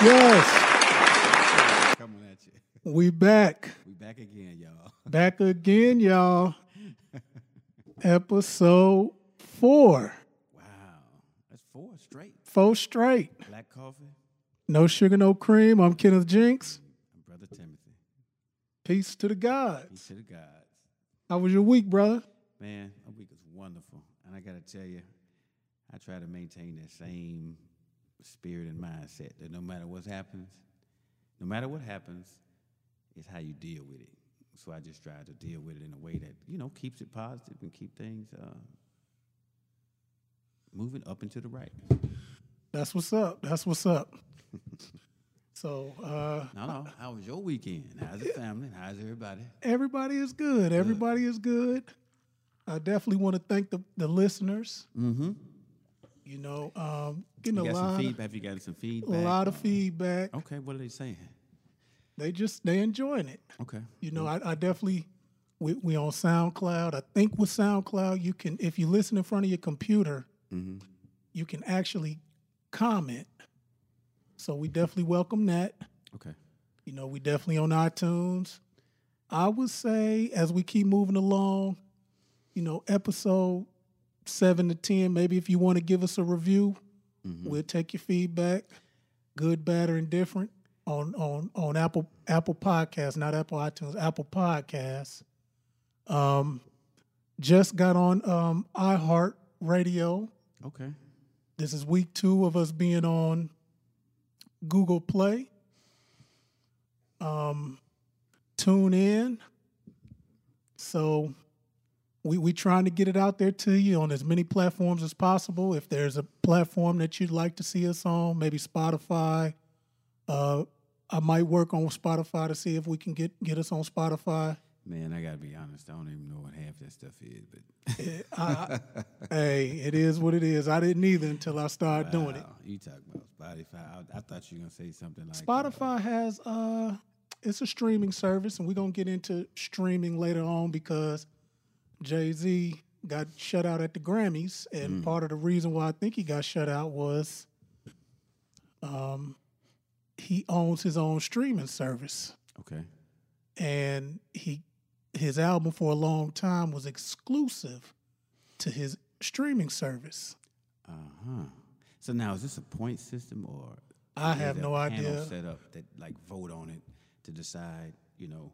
Yes. Coming at you. We back. We back again, y'all. Back again, y'all. Episode four. Wow. That's four straight. Four straight. Black coffee No sugar, no cream. I'm Kenneth Jinks. and Brother Timothy. Peace to the gods. Peace to the gods. How was your week, brother? Man, a week is wonderful. And I got to tell you, I try to maintain that same spirit and mindset that no matter what happens, no matter what happens, it's how you deal with it. So I just try to deal with it in a way that, you know, keeps it positive and keep things uh, moving up and to the right. That's what's up. That's what's up. so uh, No, no. How was your weekend? How's the family? How's everybody? everybody is good. Everybody is good. I definitely want to thank the, the listeners. Mm-hmm. You know, um, getting You a lot, feedback? Have you gotten some feedback? a lot of feedback. Okay, what are they saying? They just they enjoying it. Okay. You know, I, I definitely we we on SoundCloud. I think with SoundCloud you can if you listen in front of your computer, Mm-hmm. you can actually comment. So we definitely welcome that. Okay. You know, we definitely on iTunes. I would say as we keep moving along, you know, episode seven to ten, maybe if you want to give us a review, we'll take your feedback, good, bad, or indifferent, on on on Apple Apple Podcasts, not Apple iTunes, Apple Podcasts. Um, just got on um iHeart Radio. Okay. This is week two of us being on Google Play. Um, tune in. So we we trying to get it out there to you on as many platforms as possible. If there's a platform that you'd like to see us on, maybe Spotify. Uh, I might work on Spotify to see if we can get get us on Spotify. Man, I gotta be honest. I don't even know what half that stuff is, but I, hey, it is what it is. I didn't either until I started doing it. You talk about Spotify? I, I thought you were gonna say something like uh, Spotify has uh it's a streaming service and we're gonna get into streaming later on because Jay-Z got shut out at the Grammys and part of the reason why I think he got shut out was um he owns his own streaming service okay. and he his album for a long time was exclusive to his streaming service. Uh huh. So now is this a point system or I have no idea. set up that like vote on it to decide, you know,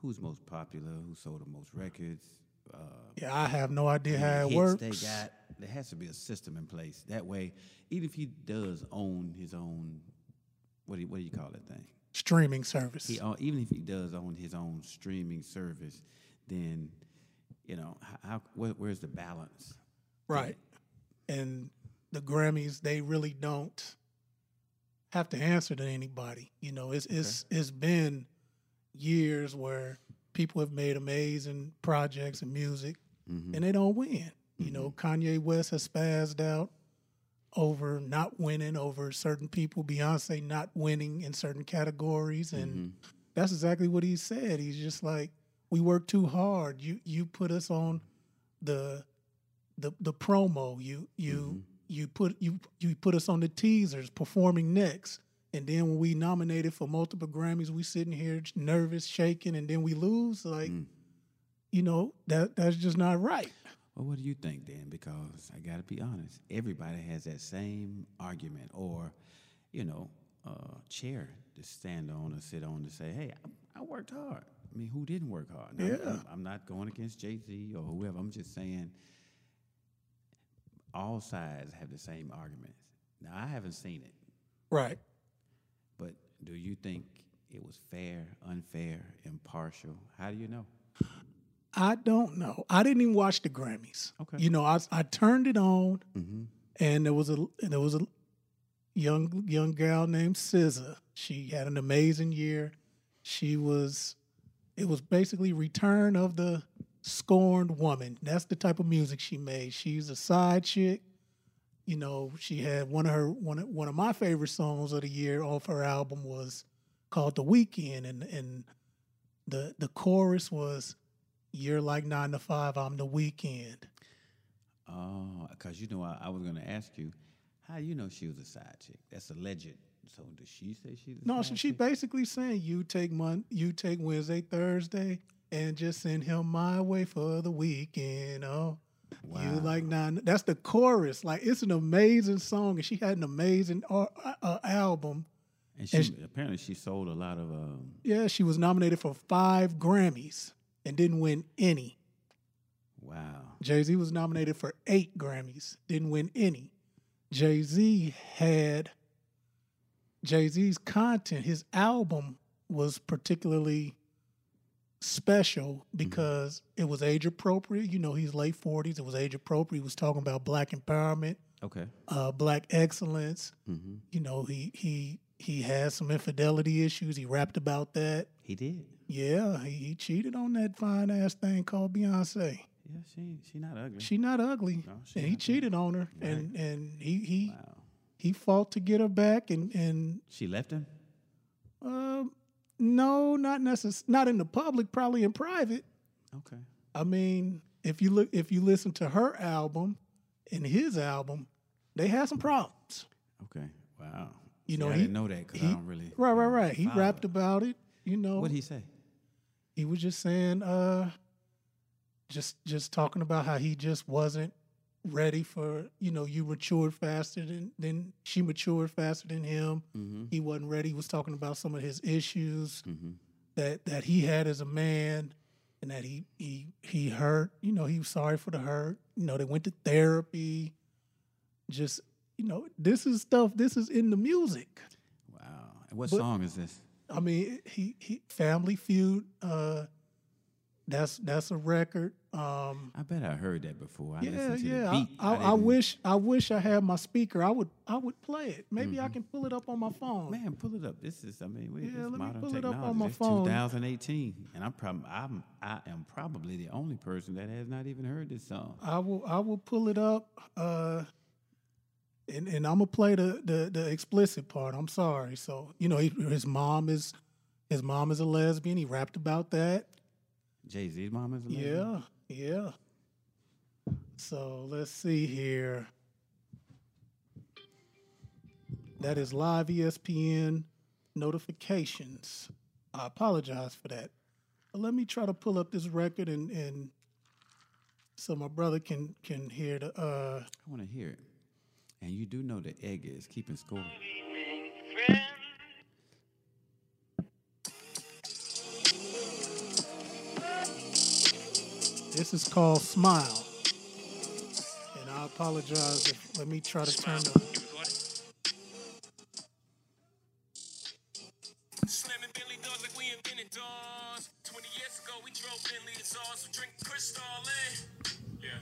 who's most popular, who sold the most records. Uh, Yeah, I have no idea how it works. They got there has to be a system in place. That way, even if he does own his own, what do you, what do you call that thing? streaming service. He own, even if he does own his own streaming service, then you know how, how where, where's the balance? Right. And the Grammys, they really don't have to answer to anybody. You know, it's it's it's been years where people have made amazing projects and music Mm-hmm. and they don't win. You know, Kanye West has spazzed out over not winning over certain people, Beyonce not winning in certain categories and Mm-hmm. that's exactly what he said. He's just like, we work too hard. You you put us on the the the promo. You you Mm-hmm. you put you you put us on the teasers performing next. And then when we nominated for multiple Grammys, we sitting here nervous, shaking, and then we lose. Like, Mm. you know, that that's just not right. Well, what do you think, Dan? Because I got to be honest, everybody has that same argument or, you know, uh, chair to stand on or sit on to say, hey, I, I worked hard. I mean, who didn't work hard? Now, Yeah. I'm, I'm not going against Jay Z or whoever. I'm just saying all sides have the same arguments. Now, I haven't seen it, Right. Do you think it was fair, unfair, impartial? How do you know? I don't know. I didn't even watch the Grammys. Okay. You know, I I turned it on Mm-hmm. and there was a there was a young young gal named SZA. She had an amazing year. She was it was basically return of the scorned woman. That's the type of music she made. She's a side chick. You know, she had one of her one of, one of my favorite songs of the year off her album was called The Weekend, and and the the chorus was, "You're like nine to five, I'm the weekend." Oh, because you know, I, I was going to ask you, how you know she was a side chick? That's alleged. So does she say she's a No, she, she basically saying you take Mon, you take Wednesday, Thursday, and just send him my way for the weekend. Oh, you like nine? That's the chorus. Like it's an amazing song, and she had an amazing uh, uh, album. And she apparently she sold a lot of. Um, Yeah, she was nominated for five Grammys and didn't win any. wow. Jay Z was nominated for eight Grammys, didn't win any. Jay Z had Jay Z's content, his album was particularly special because it was age appropriate. You know, he's late 40s, it was age appropriate. He was talking about black empowerment, Okay. uh, black excellence. hmm You know, he he he had some infidelity issues. He rapped about that. He did. Yeah, he, he cheated on that fine ass thing called Beyonce. Yeah, she she not ugly. She not ugly, No, she and he not cheated on her, and and he he wow. he fought to get her back, and and She left him. um, no, not necess- not in the public, probably in private. Okay. I mean, if you look, if you listen to her album and his album, they had some problems. Okay. Wow. You See, know, I he- didn't know that because I don't really. Right, right, right. He rapped about it. You know, What'd he say? he was just saying, uh, just just talking about how he just wasn't ready for you know you matured faster than than she matured faster than him. Mm-hmm. He wasn't ready. He was talking about some of his issues Mm-hmm. that that he had as a man, and that he he he hurt. You know, he was sorry for the hurt. You know, they went to therapy. Just you know, this is stuff. This is in the music. Wow. And what But- song is this? I mean, he he Family Feud. Uh, that's that's a record. Um, I bet I heard that before. I yeah, listened to yeah. I. I, I didn't- wish I wish I had my speaker. I would I would play it. Maybe I can pull it up on my phone. Man, pull it up. This is, I mean, we, Yeah, this let me modern pull it technology. up on my It's phone. 2018, and I'm probably, I'm, I am probably the only person that has not even heard this song. I will I will pull it up. Uh, and and I'm gonna play the the the explicit part. I'm sorry. So you know, he, his mom is his mom is a lesbian. He rapped about that. Jay Z's mom is a lesbian? Yeah, yeah. So let's see here. That is live ESPN notifications. I apologize for that. But let me try to pull up this record and, and so my brother can can hear the uh I want to hear it. And you do know that Egg is keeping score. This is called Smile. And I apologize if let me try to turn the Slamming Bentley doors like we invented doors. 20 years ago, we drove Bentley to Zars, so drink Crystal in. Yeah.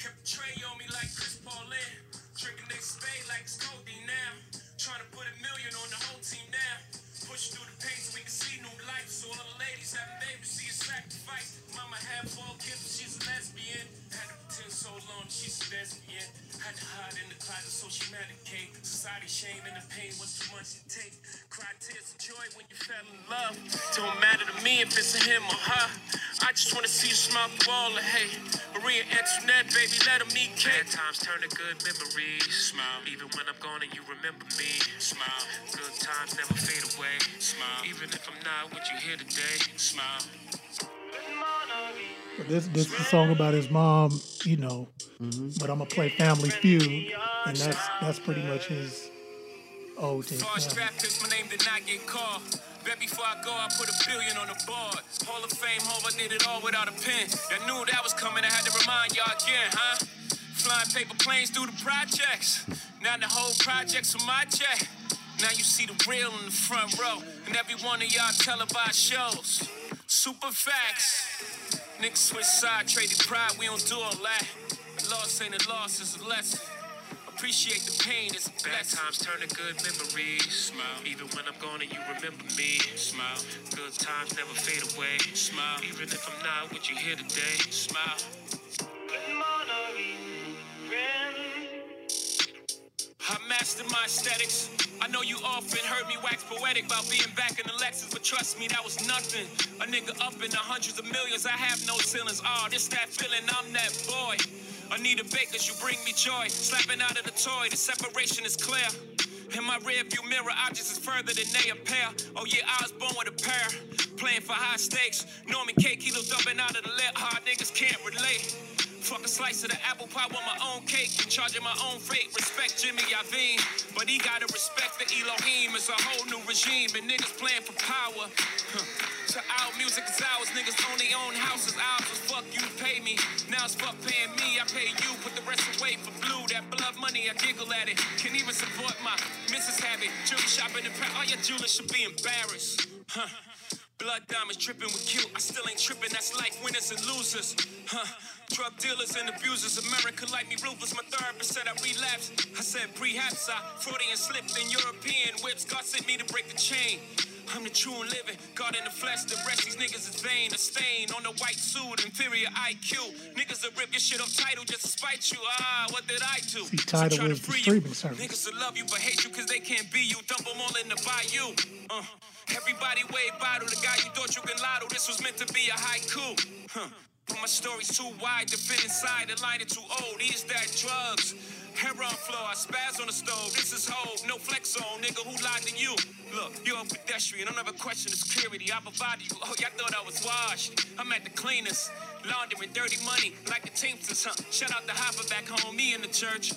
Kept the tray on me like Chris Paulin. Drinking they spade like it's codeine now. Trying to put a million on the whole team now. Push through the pain so we can see new life. So all the ladies having babies, see a sacrifice. Long, she's lesbian. Had to hide in the closet so she medicate. Society shame and the pain was too much to take. Cry tears of joy when you fell in love. Don't matter to me if it's a him or her. I just wanna see you smile through all the hate. Marie Antoinette, baby, let them eat cake. Bad times turn to good memories. Smile. Even when I'm gone and you remember me. Smile. Good times never fade away. Smile. Even if I'm not what you here today. Smile. This this is a song about his mom, you know. Mm-hmm. But I'm gonna play Family Feud, and that's that's pretty much his ode to his family. my name did not get called. Bet before I go, I put a billion on the board. Hall of Fame, home, I did it all without a pen. I knew that was coming, I had to remind y'all again, huh? Flying paper planes through the projects. Now the whole project's on my check. Now you see the real in the front row. And every one of y'all televised shows. Super facts. Niggas switch side, traded pride, we don't do all that. A loss ain't a loss, it's a lesson. Appreciate the pain, it's a blessing. Bad times turn to good memories. Smile. Even when I'm gone and you remember me. Smile. Good times never fade away. Smile. Even if I'm not what you hear today. Smile. I master my aesthetics. I know you often heard me wax poetic about being back in the Lexus, but trust me, that was nothing. A nigga up in the hundreds of millions, I have no ceilings. Ah, this that feeling, I'm that boy. Anita Bakers, you bring me joy. Slapping out of the toy, the separation is clear. In my rearview mirror, I just is further than they appear. Oh yeah, I was born with a pair. Playing for high stakes. Norman K. Kilo dumping out of the lip. Hard niggas can't relate. Fuck a slice of the apple pie with my own cake. Charging my own fate. Respect Jimmy Iovine. But he gotta respect the Elohim. It's a whole new regime. And niggas playing for power. Huh. Our music is ours. Niggas own their own houses. Ours was fuck you pay me. Now it's fuck paying me. I pay you. Put the rest away for blue. That blood money, I giggle at it. Can even support my Mrs. Habit. Jewelry shopping in Paris. All your jewelers should be embarrassed. Huh. Blood diamonds dripping with cute. I still ain't tripping. That's life, winners and losers. Huh. Drug dealers and abusers. America like me ruthless. My therapist said I relapsed. I said prehaps I Freudian slipped in European whips. God sent me to break the chain. I'm the true and living. God in the flesh. The rest these niggas is vain. A stain on the white suit. Inferior IQ. Niggas that rip your shit off title just to spite you. Ah, what did I do? See, Tidal tryna is the free streaming you. service. Niggas that love you but hate you cause they can't be you. Dump them all in the bayou. Uh, everybody way bottle. The guy you thought you can lotto. This was meant to be a haiku. Huh. My story's too wide to fit inside. The line is too old. Is that drugs? Heroin floor, I spaz on the stove. This is hope, no flex on, nigga. Who lied to you? Look, you're a pedestrian. Don't ever question the security. I provide you. Oh, y'all thought I was washed. I'm at the cleanest, laundering dirty money like the Teamsters. Huh? Shout out to Hopper back home, me in the church.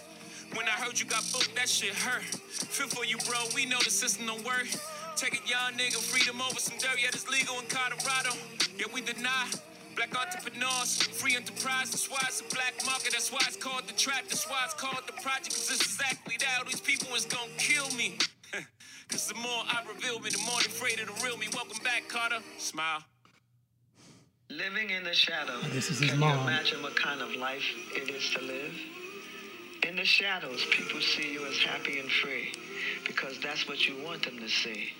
When I heard you got booked, that shit hurt. Feel for you, bro. We know the system don't work. Take a young nigga, freedom over some dirt, yet it's legal in Colorado. Yeah, we deny. Black entrepreneurs, free enterprise, that's why it's a black market, that's why it's called the trap, that's why it's called the project, cause it's exactly that. All these people is gonna kill me. cause the more I reveal me, the more they're afraid of the real me. Welcome back, Carter. Smile. Living in the shadows. This is his Can mom. you imagine what kind of life it is to live? In the shadows, people see you as happy and free because that's what you want them to see.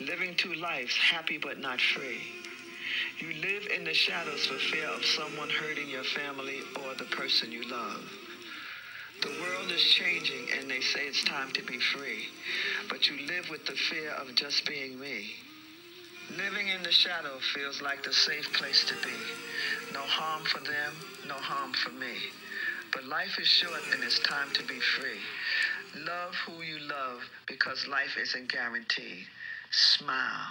Living two lives, happy but not free. You live in the shadows for fear of someone hurting your family or the person you love. The world is changing and they say it's time to be free, but you live with the fear of just being me. Living in the shadow feels like the safe place to be. No harm for them, no harm for me. But life is short and it's time to be free. Love who you love because life isn't guaranteed. Smile.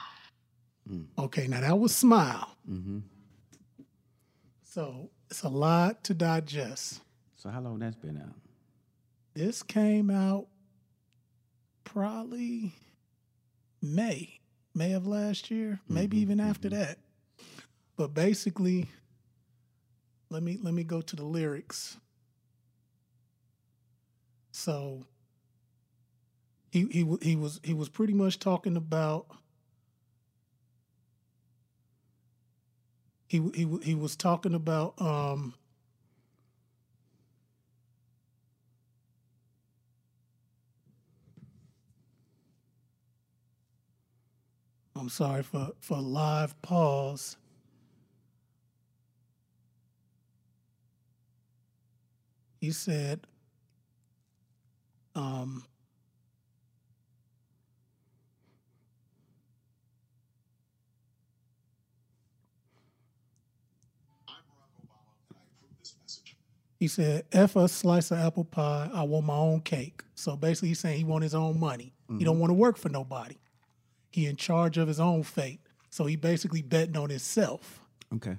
Mm-hmm. Okay, now that was Smile. Mm-hmm. So it's a lot to digest. So how long that's been out? This came out probably May, May of last year, maybe mm-hmm, even after that. But basically, let me let me go to the lyrics. So he he he was he was pretty much talking about he he he was talking about um I'm sorry for for live pause. He said, um, he said, "F a slice of apple pie, I want my own cake. So basically he's saying he want his own money. He don't mm-hmm. want to work for nobody. He in charge of his own fate. So he basically betting on himself. Okay.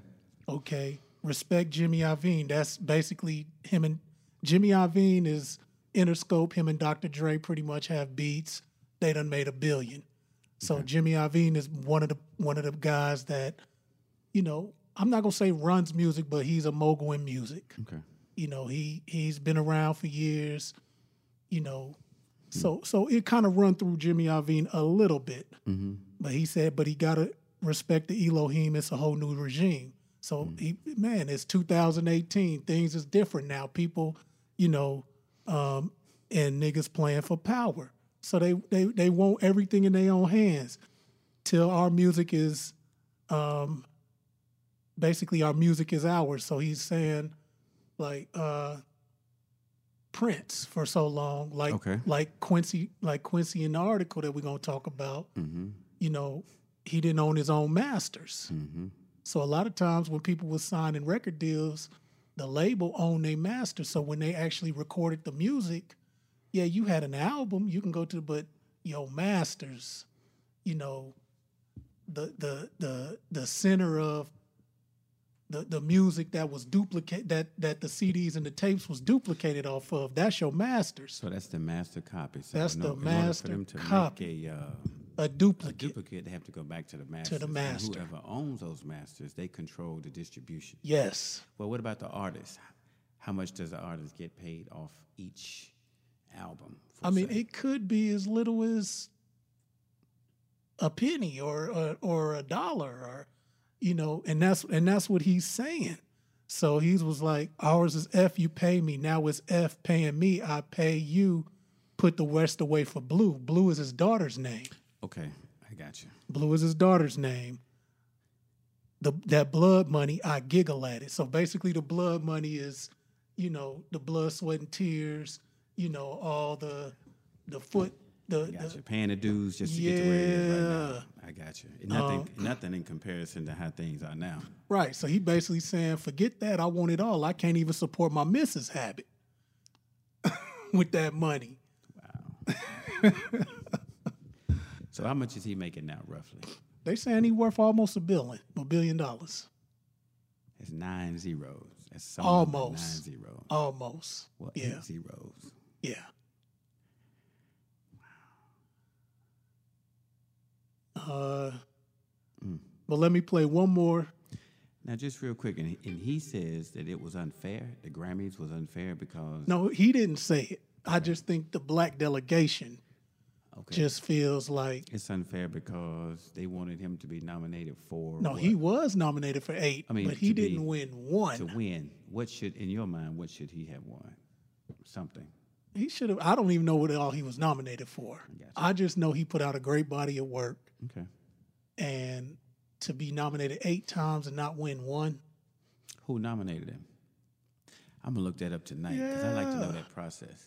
Okay. Respect Jimmy Iovine. That's basically him and Jimmy Iovine is Interscope. Him and Dr. Dre pretty much have beats. They done made a billion. So Jimmy Iovine is one of the one of the guys that, you know, I'm not gonna say runs music, but he's a mogul in music. Okay. You know, he he's been around for years. You know, so so it kind of run through Jimmy Iovine a little bit. But he said, but he gotta respect the Elohim. It's a whole new regime. So he man, it's 2018. Things is different now. People, you know, um, and niggas playing for power. So they they they want everything in their own hands. Till our music is um basically our music is ours. So he's saying like uh Prince for so long, like Okay. like Quincy, like Quincy in the article that we're gonna talk about. You know, he didn't own his own masters. So a lot of times when people were signing record deals, the label owned their master. So when they actually recorded the music, yeah, you had an album you can go to, but your masters, you know, the the the the center of the the music that was duplicate that that the CDs and the tapes was duplicated off of. That's your masters. So that's the master copy. So That's the or- in order master for them to copy. make a, uh, A a duplicate. duplicate, they have to go back to the master. To the master. Whoever owns those masters, they control the distribution. yes. Well, what about the artist? How much does the artist get paid off each album? for I mean, say? it could be as little as a penny or or, or a dollar or you know, and that's and that's what he's saying. So he was like, ours is F, you pay me. Now it's F paying me. I pay you. Put the West away for Blue. Blue is his daughter's name. okay, I got you. Blue is his daughter's name. The that blood money, I giggle at it. So basically, the blood money is, you know, the blood, sweat, and tears. You know, all the the foot, the, I got the. Paying the dues just to get to where it is right now. Um, I got you. Nothing, nothing in comparison to how things are now. right. So he basically saying, forget that. I want it all. I can't even support my missus habit with that money. Wow. so how much is he making now, roughly? They saying he worth almost a billion, a billion dollars, It's nine zeros. That's Almost. nine zeros. almost. Well, yeah, eight zeros. yeah. Uh, but let me play one more. Now, just real quick, and he, and he says that it was unfair. The Grammys was unfair because No, he didn't say it. I just think the black delegation okay, just feels like it's unfair because they wanted him to be nominated for no, what? he was nominated for eight, I mean, but he didn't win one. to win. What should, in your mind, what should he have won? Something. He should have. I don't even know what all he was nominated for. Gotcha. I just know he put out a great body of work, Okay. and to be nominated eight times and not win one. Who nominated him? I'm gonna look that up tonight because I like to know that process.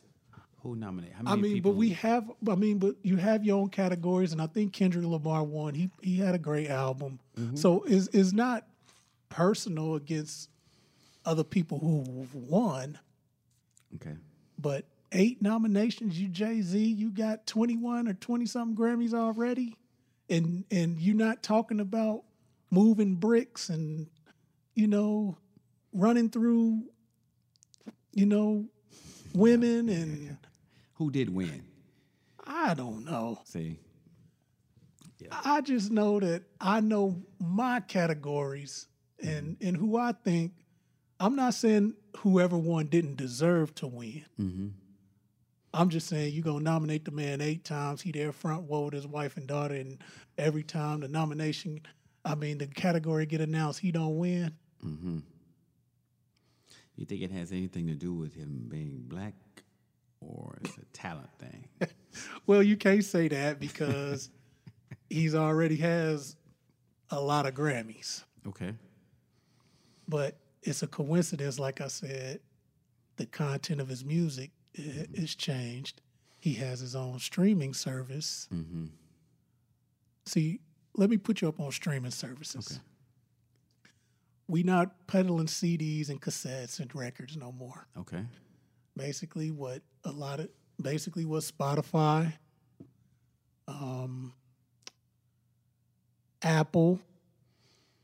Who nominated? How many I mean, but we have. I mean, but you have your own categories, and I think Kendrick Lamar won. He he had a great album, Mm-hmm. so is is not personal against other people who won, okay. but eight nominations. You Jay Z, you got twenty one or twenty something Grammys already, and and you're not talking about moving bricks and you know running through you know women and Who did win? I don't know. See, I just know that I know my categories and mm-hmm. and who I think. I'm not saying whoever won didn't deserve to win. Mm-hmm. I'm just saying you're gonna nominate the man eight times. He there front row with his wife and daughter, and every time the nomination, I mean the category get announced, he don't win. Mm-hmm. You think it has anything to do with him being black, or it's a talent thing? Well, you can't say that because he's already has a lot of Grammys. Okay. but it's a coincidence. Like I said, the content of his music is changed. He has his own streaming service. See, let me put you up on streaming services. We not peddling CDs and cassettes and records no more. Okay. Basically, what a lot of basically what Spotify, um, Apple,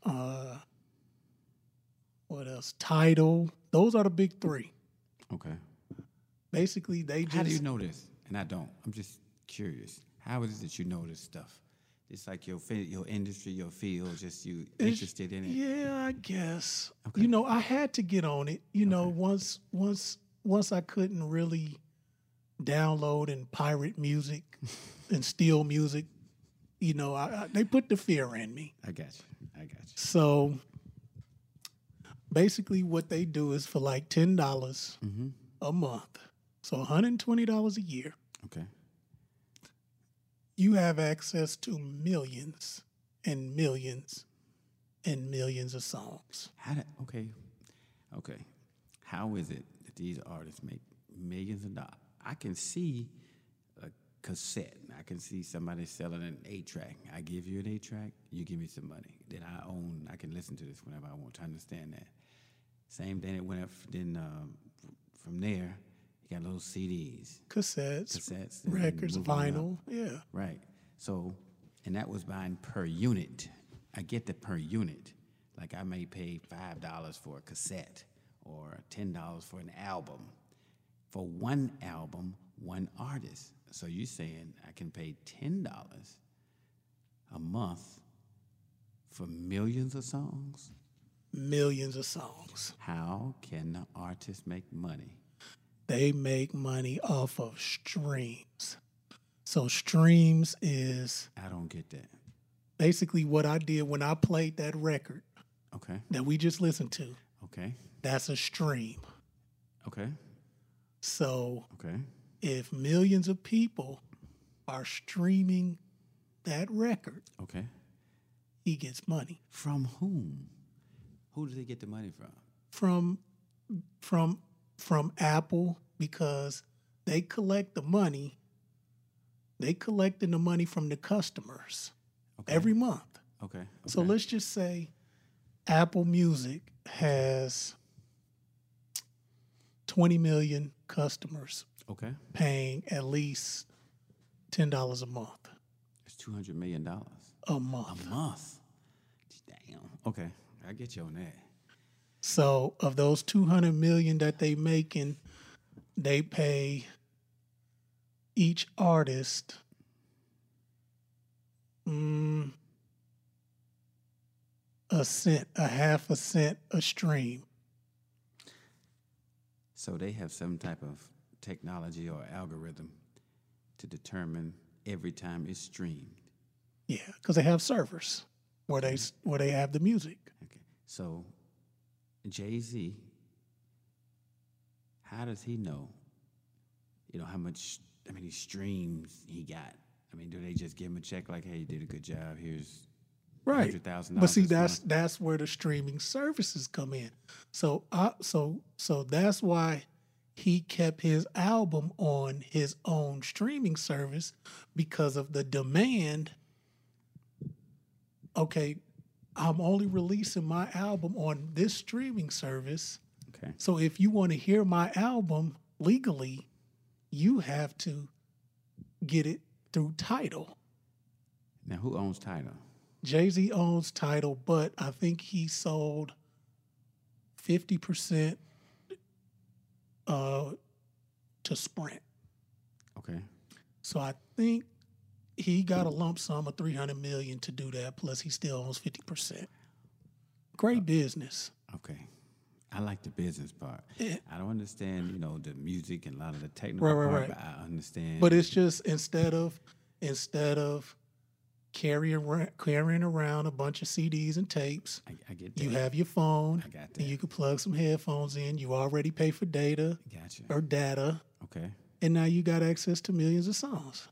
uh, what else? Tidal. Those are the big three. Okay. Basically, they just How do you know this? And I don't. I'm just curious. How is it that you know this stuff? It's like your your industry, your field, just you interested in it. Yeah, I guess. Okay. You know, I had to get on it. You know, once once once I couldn't really download and pirate music and steal music. You know, I, I, they put the fear in me. I got you. I got you. So basically, what they do is for like ten dollars mm-hmm. a month, so one hundred and twenty dollars a year, Okay. you have access to millions and millions and millions of songs. How do, okay. Okay. How is it that these artists make millions of dollars. I can see a cassette. I can see somebody selling an eight track. I give you an eight track, you give me some money. Then I own. I can listen to this whenever I want to understand that. Same thing. It went up. Then um, from there, you got little CDs, Cassettes, cassettes, records, vinyl. Yeah. Right. So, and that was buying per unit. I get the per unit. Like I may pay five dollars for a cassette or ten dollars for an album. For one album, one artist. So you're saying I can pay ten dollars a month for millions of songs? Millions of songs. How can the artist make money? They make money off of streams. So streams is I don't get that. basically what I did when I played that record Okay. that we just listened to. Okay. That's a stream. Okay. So Okay. if millions of people are streaming that record, Okay. he gets money From whom? Who do they get the money from? from from from Apple because they collect the money. They collecting the money from the customers Okay. every month. Okay. So let's just say Apple Music has 20 million customers Okay. paying at least $10 a month. It's two hundred million dollars A month. a month. Damn. Okay, I get you on that. So of those 200 million that they making, they pay each artist mm, a cent, a half a cent a stream. So they have some type of technology or algorithm to determine every time it's streamed. Yeah, because they have servers where they where they have the music. Okay. So Jay Z, how does he know? You know how much? How many streams he got? I mean, do they just give him a check like, "Hey, you did a good job. Here's Right. $100,000 But see, that's month." that's where the streaming services come in. So I so so that's why he kept his album on his own streaming service because of the demand. Okay, I'm only releasing my album on this streaming service. okay? So if you want to hear my album legally, you have to get it through Tidal. Now, who owns Tidal? Jay Z owns Tidal, but I think he sold fifty percent uh, to Sprint. Okay. So I think he got a lump sum of three hundred million to do that. Plus, he still owns fifty percent. Great business. Okay. I like the business part. Yeah. I don't understand, you know, the music and a lot of the technical Right, right, part, right. but I understand. But it's just instead of instead of carrying carrying around a bunch of CDs and tapes, I, I get that. you have your phone. I got And you can plug some headphones in. You already pay for data Gotcha. or data. Okay. and now you got access to millions of songs.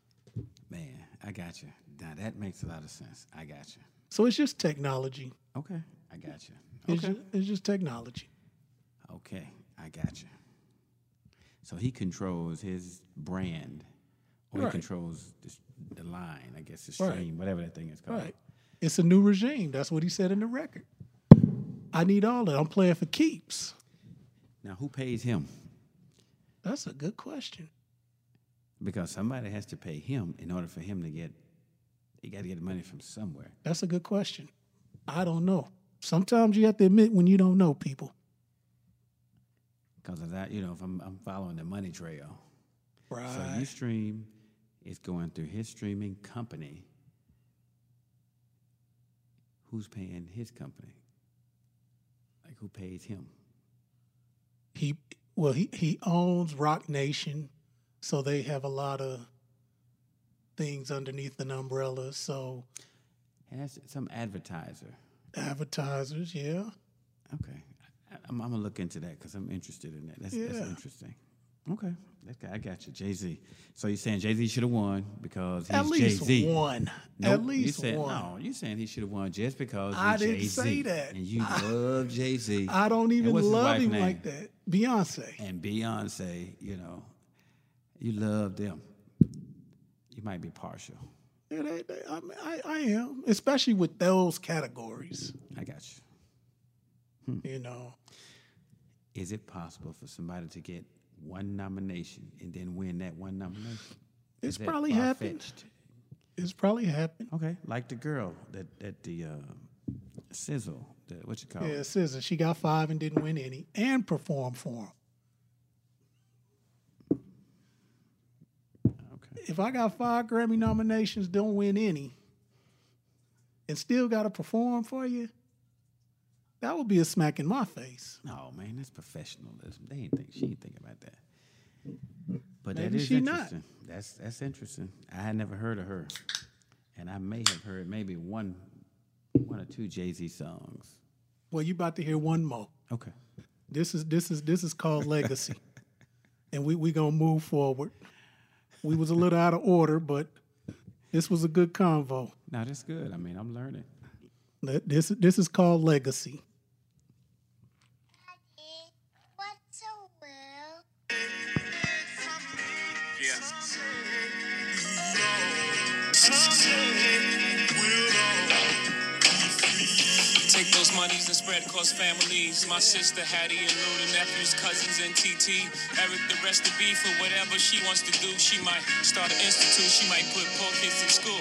Man, I got you. Now that makes a lot of sense. I got you. So it's just technology. Okay. I got you. It's, Okay. just, it's just technology. Okay. I got you. So he controls his brand, or Right. he controls the, the line, I guess, the Right. stream, whatever that thing is called. Right. It's a new regime. That's what he said in the record. I need all that. I'm playing for keeps. Now, who pays him? That's a good question. Because somebody has to pay him in order for him to get. He got to get the money from somewhere. That's a good question. I don't know. Sometimes you have to admit when you don't know people. Because of that, you know, if I'm, I'm following the money trail. Right. So you stream, it's going through his streaming company. Who's paying his company? Like who pays him? he well he, he owns Roc Nation, so they have a lot of things underneath an umbrella. So And that's some advertiser. advertisers, yeah. Okay, I, I'm, I'm gonna look into that because I'm interested in that. That's, that's interesting. Okay, that's, I got you, Jay Z. So you're saying Jay Z should have won because he's At least Jay Z? one. Nope, At least you said, one. No, you're saying he should have won just because I didn't Jay-Z, say that. And you love Jay Z. I don't even love him name? like that. Beyonce. and Beyonce, you know, you love them. You might be partial. Yeah, they, they, I, mean, I, I am, especially with those categories. I got you. You know, Is it possible for somebody to get one nomination and then win that one nomination? it's probably happened. It's probably happened. Okay, like the girl that that the uh, sizzle, the, what you call Yeah, it? SZA, she got five and didn't win any, and performed for him. If I got five Grammy nominations, don't win any, and still got to perform for you, that would be a smack in my face. no man, that's professionalism. They ain't think she ain't thinking about that. But that Maybe is she not. interesting. That's that's interesting. I had never heard of her, and I may have heard maybe one one or two Jay Z songs. Well, you about to hear one more. Okay. This is this is this is called legacy, and we we gonna move forward. We was a little out of order, but this was a good convo. Now that's good. I mean, I'm learning. This this is called legacy. Monies and spread across families. My sister Hattie and Lou, the nephews, cousins, and TT. Eric, the rest of B for whatever she wants to do. She might start an institute. She might put poor kids in school.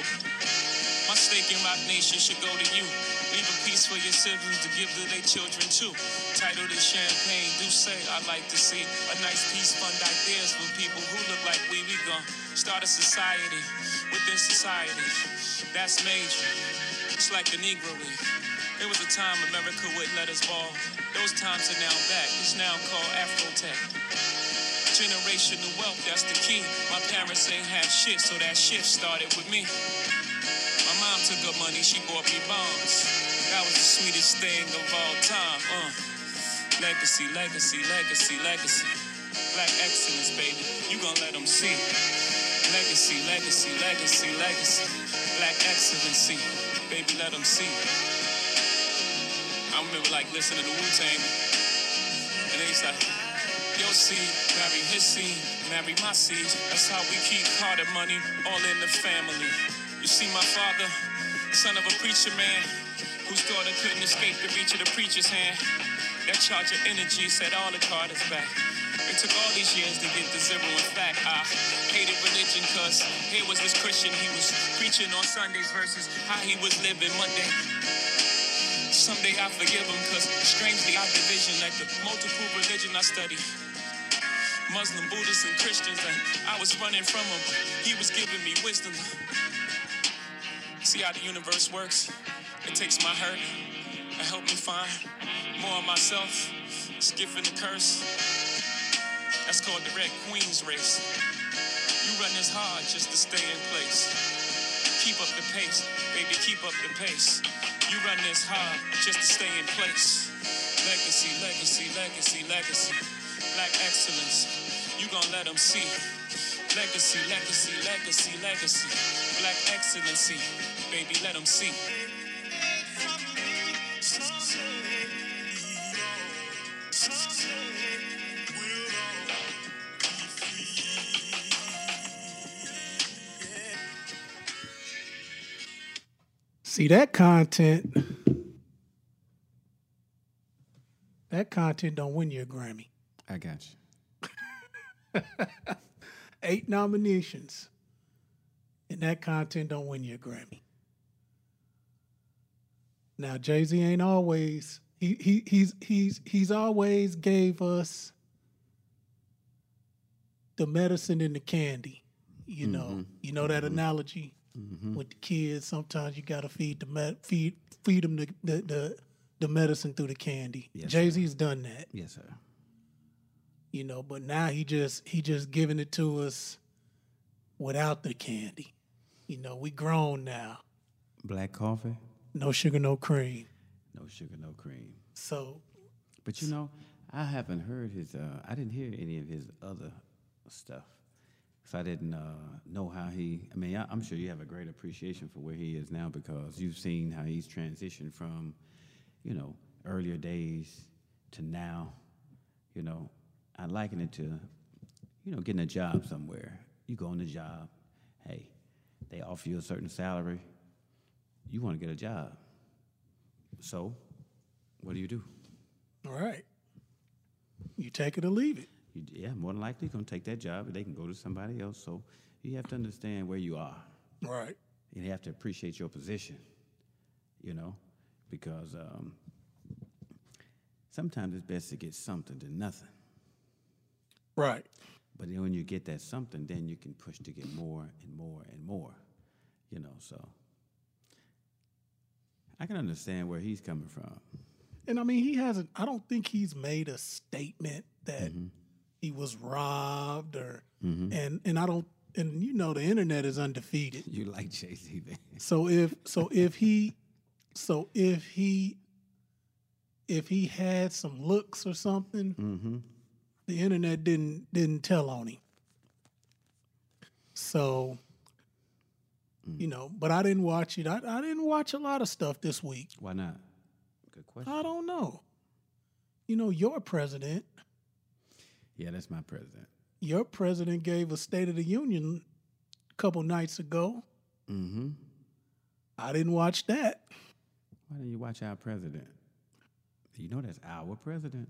My stake in Roc Nation should go to you. Leave a piece for your siblings to give to their children too. Tidal is Champagne, do say I'd like to see a nice piece fund ideas for people who look like we. We gon' start a society within society. That's major. It's like the Negro League. There was a time America wouldn't let us ball. Those times are now back. It's now called Afrotech. Generational wealth, that's the key. My parents ain't have shit, so that shift started with me. My mom took her money, she bought me bonds. That was the sweetest thing of all time. Uh. Legacy, legacy, legacy, legacy. Black excellence, baby. You gon' let them see. Legacy, legacy, legacy, legacy. Black excellency. Baby, let them see. Remember like listening to Wu Tang. And then he's like, your seed, marry his seed, marry my seed. That's how we keep Carter money all in the family. You see, my father, son of a preacher man, whose daughter couldn't escape the reach of the preacher's hand. That charge of energy set all the Carters back. It took all these years to get to zero. In fact, I hated religion because here was this Christian. He was preaching on Sundays versus how he was living Monday. Someday I forgive him because strangely our division like the multiple religion I study. Muslim, Buddhists, and Christians, and I was running from him. He was giving me wisdom. See how the universe works? It takes my hurt and help me find more of myself, skipping the curse. That's called the Red Queen's race. You run this hard just to stay in place. Keep up the pace, baby, keep up the pace. You run this hard just to stay in place. Legacy, legacy, legacy, legacy. Black excellence, you gon' let them see. Legacy, legacy, legacy, legacy. Black excellency, baby, let them see. See that content. That content don't win you a Grammy. I got you. Eight nominations, and that content don't win you a Grammy. Now Jay Z ain't always he he he's he's he's always gave us the medicine and the candy. You know, mm-hmm. you know that mm-hmm. analogy with the kids. Sometimes you got to feed the med- feed feed them the, the the the medicine through the candy. Yes, Jay Z's done that. Yes, sir. you know but now he just he just giving it to us without the candy you know we grown now Black coffee, no sugar no cream no sugar, no cream. so But you know, I haven't heard his. Uh, I didn't hear any of his other stuff, so I didn't uh, know how he. I mean, I, I'm sure you have a great appreciation for where he is now because you've seen how he's transitioned from, you know, earlier days to now. You know, I liken it to, you know, getting a job somewhere. You go on the job, hey, they offer you a certain salary. You want to get a job. So, what do you do? All right. You take it or leave it. You, yeah, more than likely, going to take that job, and they can go to somebody else. So, you have to understand where you are. Right. And you have to appreciate your position, you know, because um, sometimes it's best to get something than nothing. Right. But then when you get that something, then you can push to get more and more and more, you know. So I can understand where he's coming from. And I mean, he hasn't, I don't think he's made a statement that he was robbed or, mm-hmm. and, and I don't, and you know, the internet is undefeated. You like Jay Z, man. So if, so if he, so if he, if he had some looks or something, mm-hmm. the internet didn't, didn't tell on him. So, mm. you know, but I didn't watch it. I, I didn't watch a lot of stuff this week. Why not? Good question. I don't know. You know, your president, Yeah, that's my president. your president gave a State of the Union a couple nights ago. Mm-hmm. I didn't watch that. Why didn't you watch our president? You know that's our president.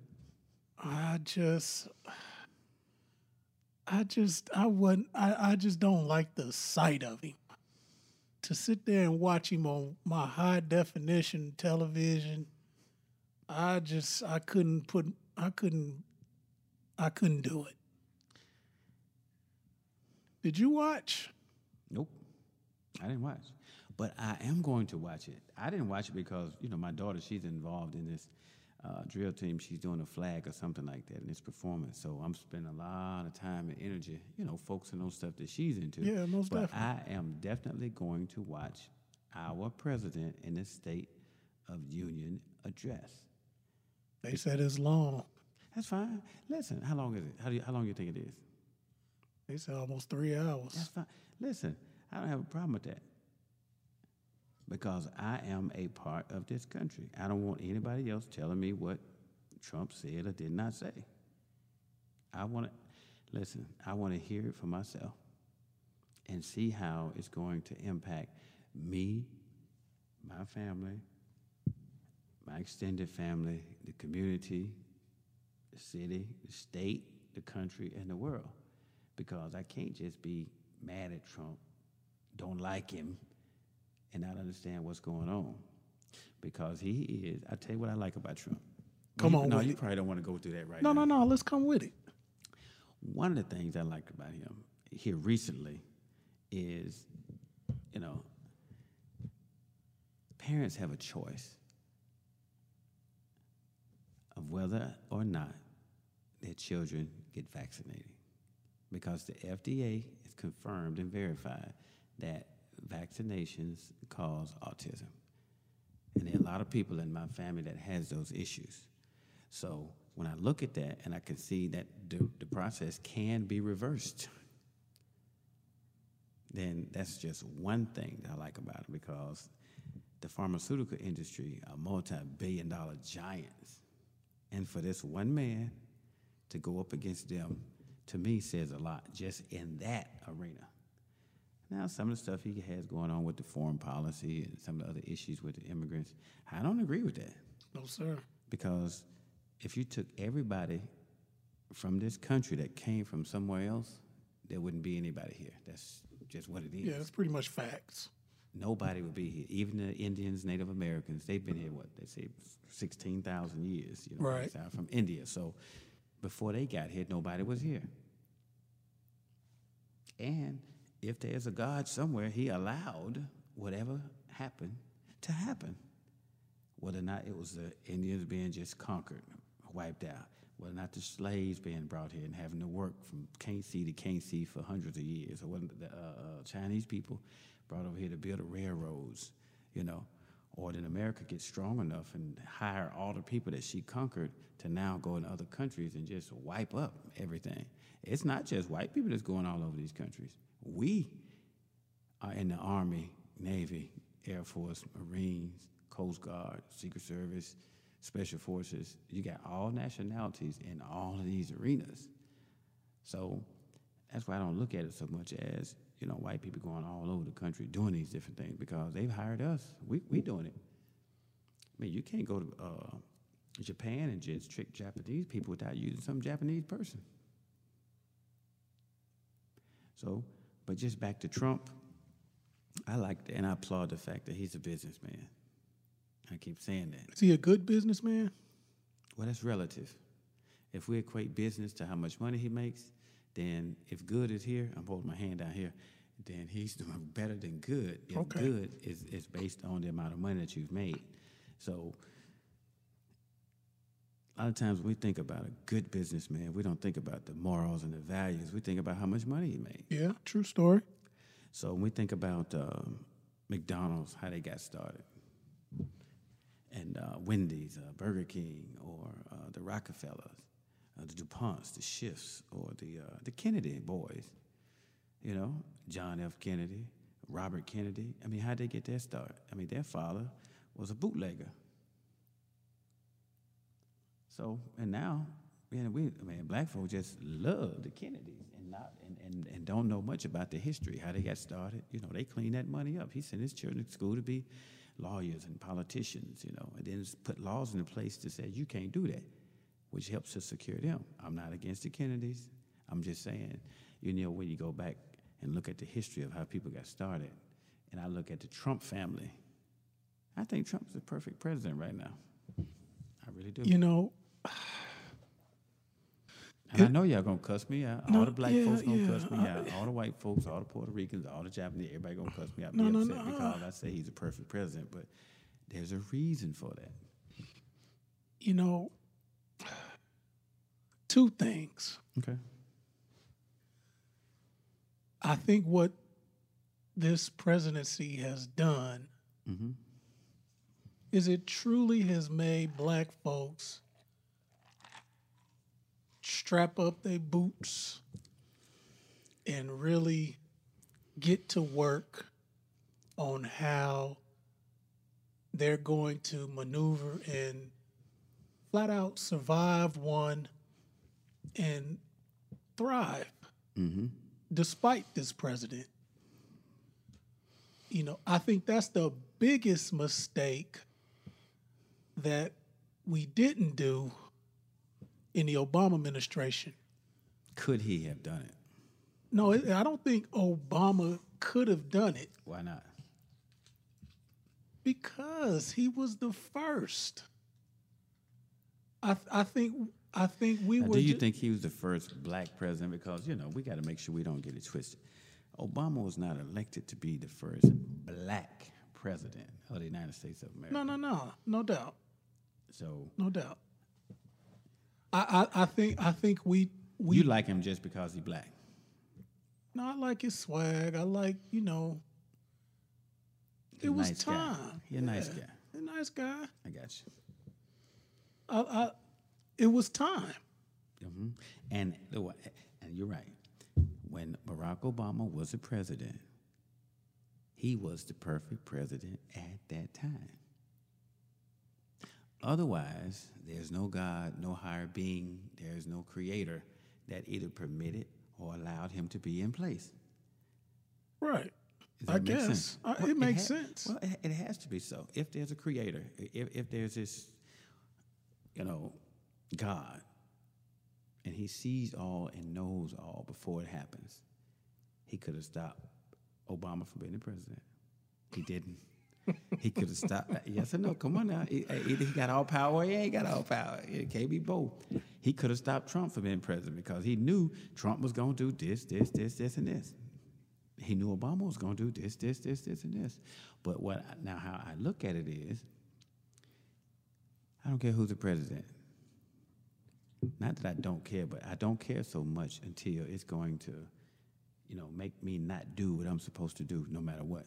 I just, I just, I wasn't, I, I just don't like the sight of him. To sit there and watch him on my high definition television, I just, I couldn't put, I couldn't, I couldn't do it. Did you watch? Nope. I didn't watch. But I am going to watch it. I didn't watch it because, you know, my daughter, she's involved in this uh, drill team. She's doing a flag or something like that in this performance. So I'm spending a lot of time and energy, you know, focusing on stuff that she's into. Yeah, most but definitely. I am definitely going to watch our president in the State of Union address. They said it's long. That's fine. Listen, how long is it? How, do you, how long do you think it is? They said almost three hours. That's fine. Listen, I don't have a problem with that because I am a part of this country. I don't want anybody else telling me what Trump said or did not say. I want to listen. I want to hear it for myself and see how it's going to impact me, my family, my extended family, the community, the city, the state, the country, and the world. Because I can't just be mad at Trump, don't like him, and not understand what's going on. Because he is, I tell you what I like about Trump. Come on No, you it. probably don't want to go through that right No, now. No, no, no. Let's come with it. One of the things I liked about him here recently is, you know, parents have a choice of whether or not their children get vaccinated. Because the FDA has confirmed and verified that vaccinations cause autism. And there are a lot of people in my family that has those issues. So when I look at that and I can see that the, the process can be reversed, then that's just one thing that I like about it because the pharmaceutical industry are multi-billion dollar giants. And for this one man to go up against them, to me, says a lot just in that arena. Now, some of the stuff he has going on with the foreign policy and some of the other issues with the immigrants, I don't agree with that. No, sir. Because if you took everybody from this country that came from somewhere else, there wouldn't be anybody here. That's just what it is. Yeah, it's pretty much facts. Nobody would be here. Even the Indians, Native Americans, they've been here, what, they say 16,000 years. You know, Right. From India. So before they got here, nobody was here. And if there's a God somewhere, he allowed whatever happened to happen. Whether or not it was the Indians being just conquered, wiped out, whether or not the slaves being brought here and having to work from can't see to can't see for hundreds of years, or whether the uh, uh, Chinese people brought over here to build the railroads, you know, or did America get strong enough and hire all the people that she conquered to now go in other countries and just wipe up everything? It's not just white people that's going all over these countries. We are in the Army, Navy, Air Force, Marines, Coast Guard, Secret Service, special forces. You got all nationalities in all of these arenas. So that's why I don't look at it so much as you know white people going all over the country doing these different things because they've hired us. We we doing it. I mean, you can't go to uh, Japan and just trick Japanese people without using some Japanese person. So, but just back to Trump, I like and I applaud the fact that he's a businessman. I keep saying that. Is he a good businessman? Well, that's relative. If we equate business to how much money he makes, then if good is here, I'm holding my hand down here, then he's doing better than good. If Okay. good is, is based on the amount of money that you've made. So a lot of times we think about a good businessman, we don't think about the morals and the values. We think about how much money he made. Yeah, true story. So when we think about um, McDonald's, how they got started, and uh, Wendy's, uh, Burger King, or uh, the Rockefellers, uh, the DuPonts, the Schiffs, or the uh, the Kennedy boys, you know, John F. Kennedy, Robert Kennedy. I mean, how'd they get their start? I mean, their father was a bootlegger. So, and now, man, we, I mean, black folks just love the Kennedys and not and, and, and don't know much about the history, how they got started. You know, they clean that money up. He sent his children to school to be lawyers and politicians, you know, and then put laws into place to say you can't do that, which helps to secure them. I'm not against the Kennedys. I'm just saying, you know, when you go back and look at the history of how people got started, and I look at the Trump family, I think Trump's the perfect president right now. I really do. You know, And I know y'all gonna cuss me out. No, all the black yeah, folks gonna yeah, cuss me I- out. All the white folks, all the Puerto Ricans, all the Japanese, everybody gonna cuss me out. No, be no, upset no. Uh-uh. because I say he's a perfect president, but there's a reason for that. you know, two things. Okay. I think what this presidency has done Mm-hmm. is it truly has made black folks strap up their boots and really get to work on how they're going to maneuver and flat out survive one and thrive mm-hmm. despite this president. You know, I think that's the biggest mistake that we didn't do in the Obama administration. Could he have done it? No, I don't think Obama could have done it Why not? because he was the first. I th- I think I think we Now, were. do you ju- think he was the first black president? Because you know we got to make sure we don't get it twisted. Obama was not elected to be the first black president of the United States of America. No, no, no, no doubt, So no doubt. I I, I think I think we we you like him just because he's black? No, I like his swag. I like, you know, it was nice guy. time. He a nice guy. A nice guy. I got you. I, I, it was time. hmm And and you're right. When Barack Obama was the president, he was the perfect president at that time. Otherwise, there's no God, no higher being, there's no creator that either permitted or allowed him to be in place. Right. I guess. sense? I- Well, it makes ha- sense. Well, it, it has to be so. If there's a creator, if, if there's this, you know, God, and he sees all and knows all before it happens, he could have stopped Obama from being the president. He didn't. he could have stopped. Yes or no? Come on now. E- eh, Either he got all power or he ain't got all power. It can't be both. He could have stopped Trump from being president because he knew Trump was going to do this, this, this, this, and this. He knew Obama was going to do this, this, this, this, and this. But what now how I look at it is, I don't care who's the president. Not that I don't care, but I don't care so much until it's going to, you know, make me not do what I'm supposed to do, no matter what.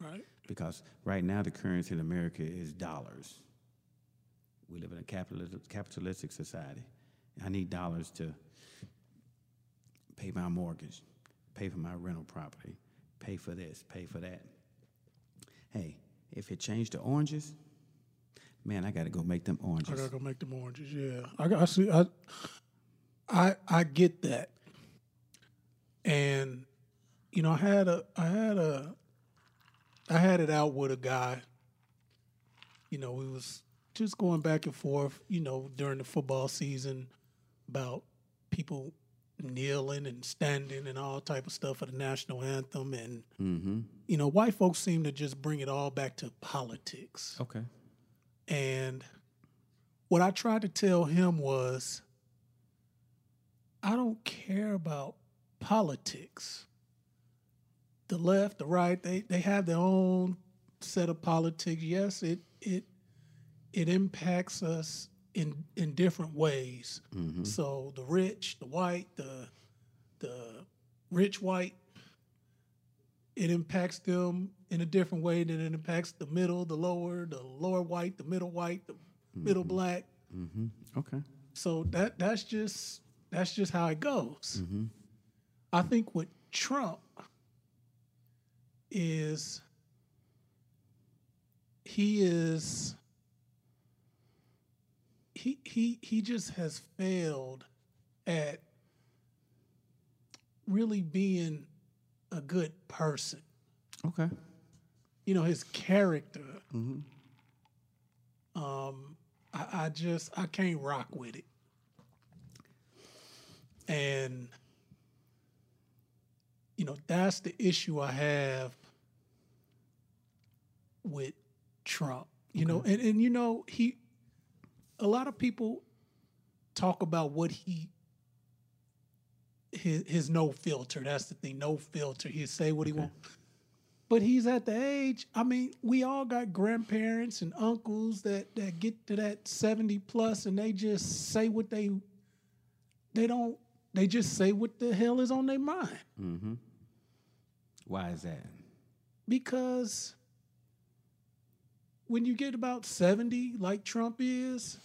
Right. Because right now the currency in America is dollars. We live in a capitalistic, capitalistic society. I need dollars to pay my mortgage, pay for my rental property, pay for this, pay for that. Hey, if it changed to oranges, Man, I got to go make them oranges. I gotta go make them oranges. Yeah, I, got- I see. I, I I get that, and you know, I had a, I had a, I had it out with a guy. You know, we was just going back and forth. You know, during the football season, about people kneeling and standing and all type of stuff for the national anthem, and Mm-hmm. you know, white folks seem to just bring it all back to politics. Okay. And what I tried to tell him was I don't care about politics. The left, the right, they, they have their own set of politics. Yes, it it it impacts us in in different ways. Mm-hmm. So the rich, the white, the the rich white, it impacts them in a different way than it impacts the middle, the lower, the lower white, the middle white, the middle black. Mm-hmm. Okay. So that that's just that's just how it goes. Mm-hmm. I think with Trump is he is he he he just has failed at really being a good person. Okay. You know, his character. Um, I, I just I can't rock with it. And you know, that's the issue I have with Trump. You know, and, and you know, he a lot of people talk about what he his his no filter. That's the thing, no filter. He say what he want. But he's at the age. I mean, we all got grandparents and uncles that that get to that seventy plus, and they just say what they they don't. They just say what the hell is on their mind Mm-hmm. Why is that? because when you get about 70 like trump is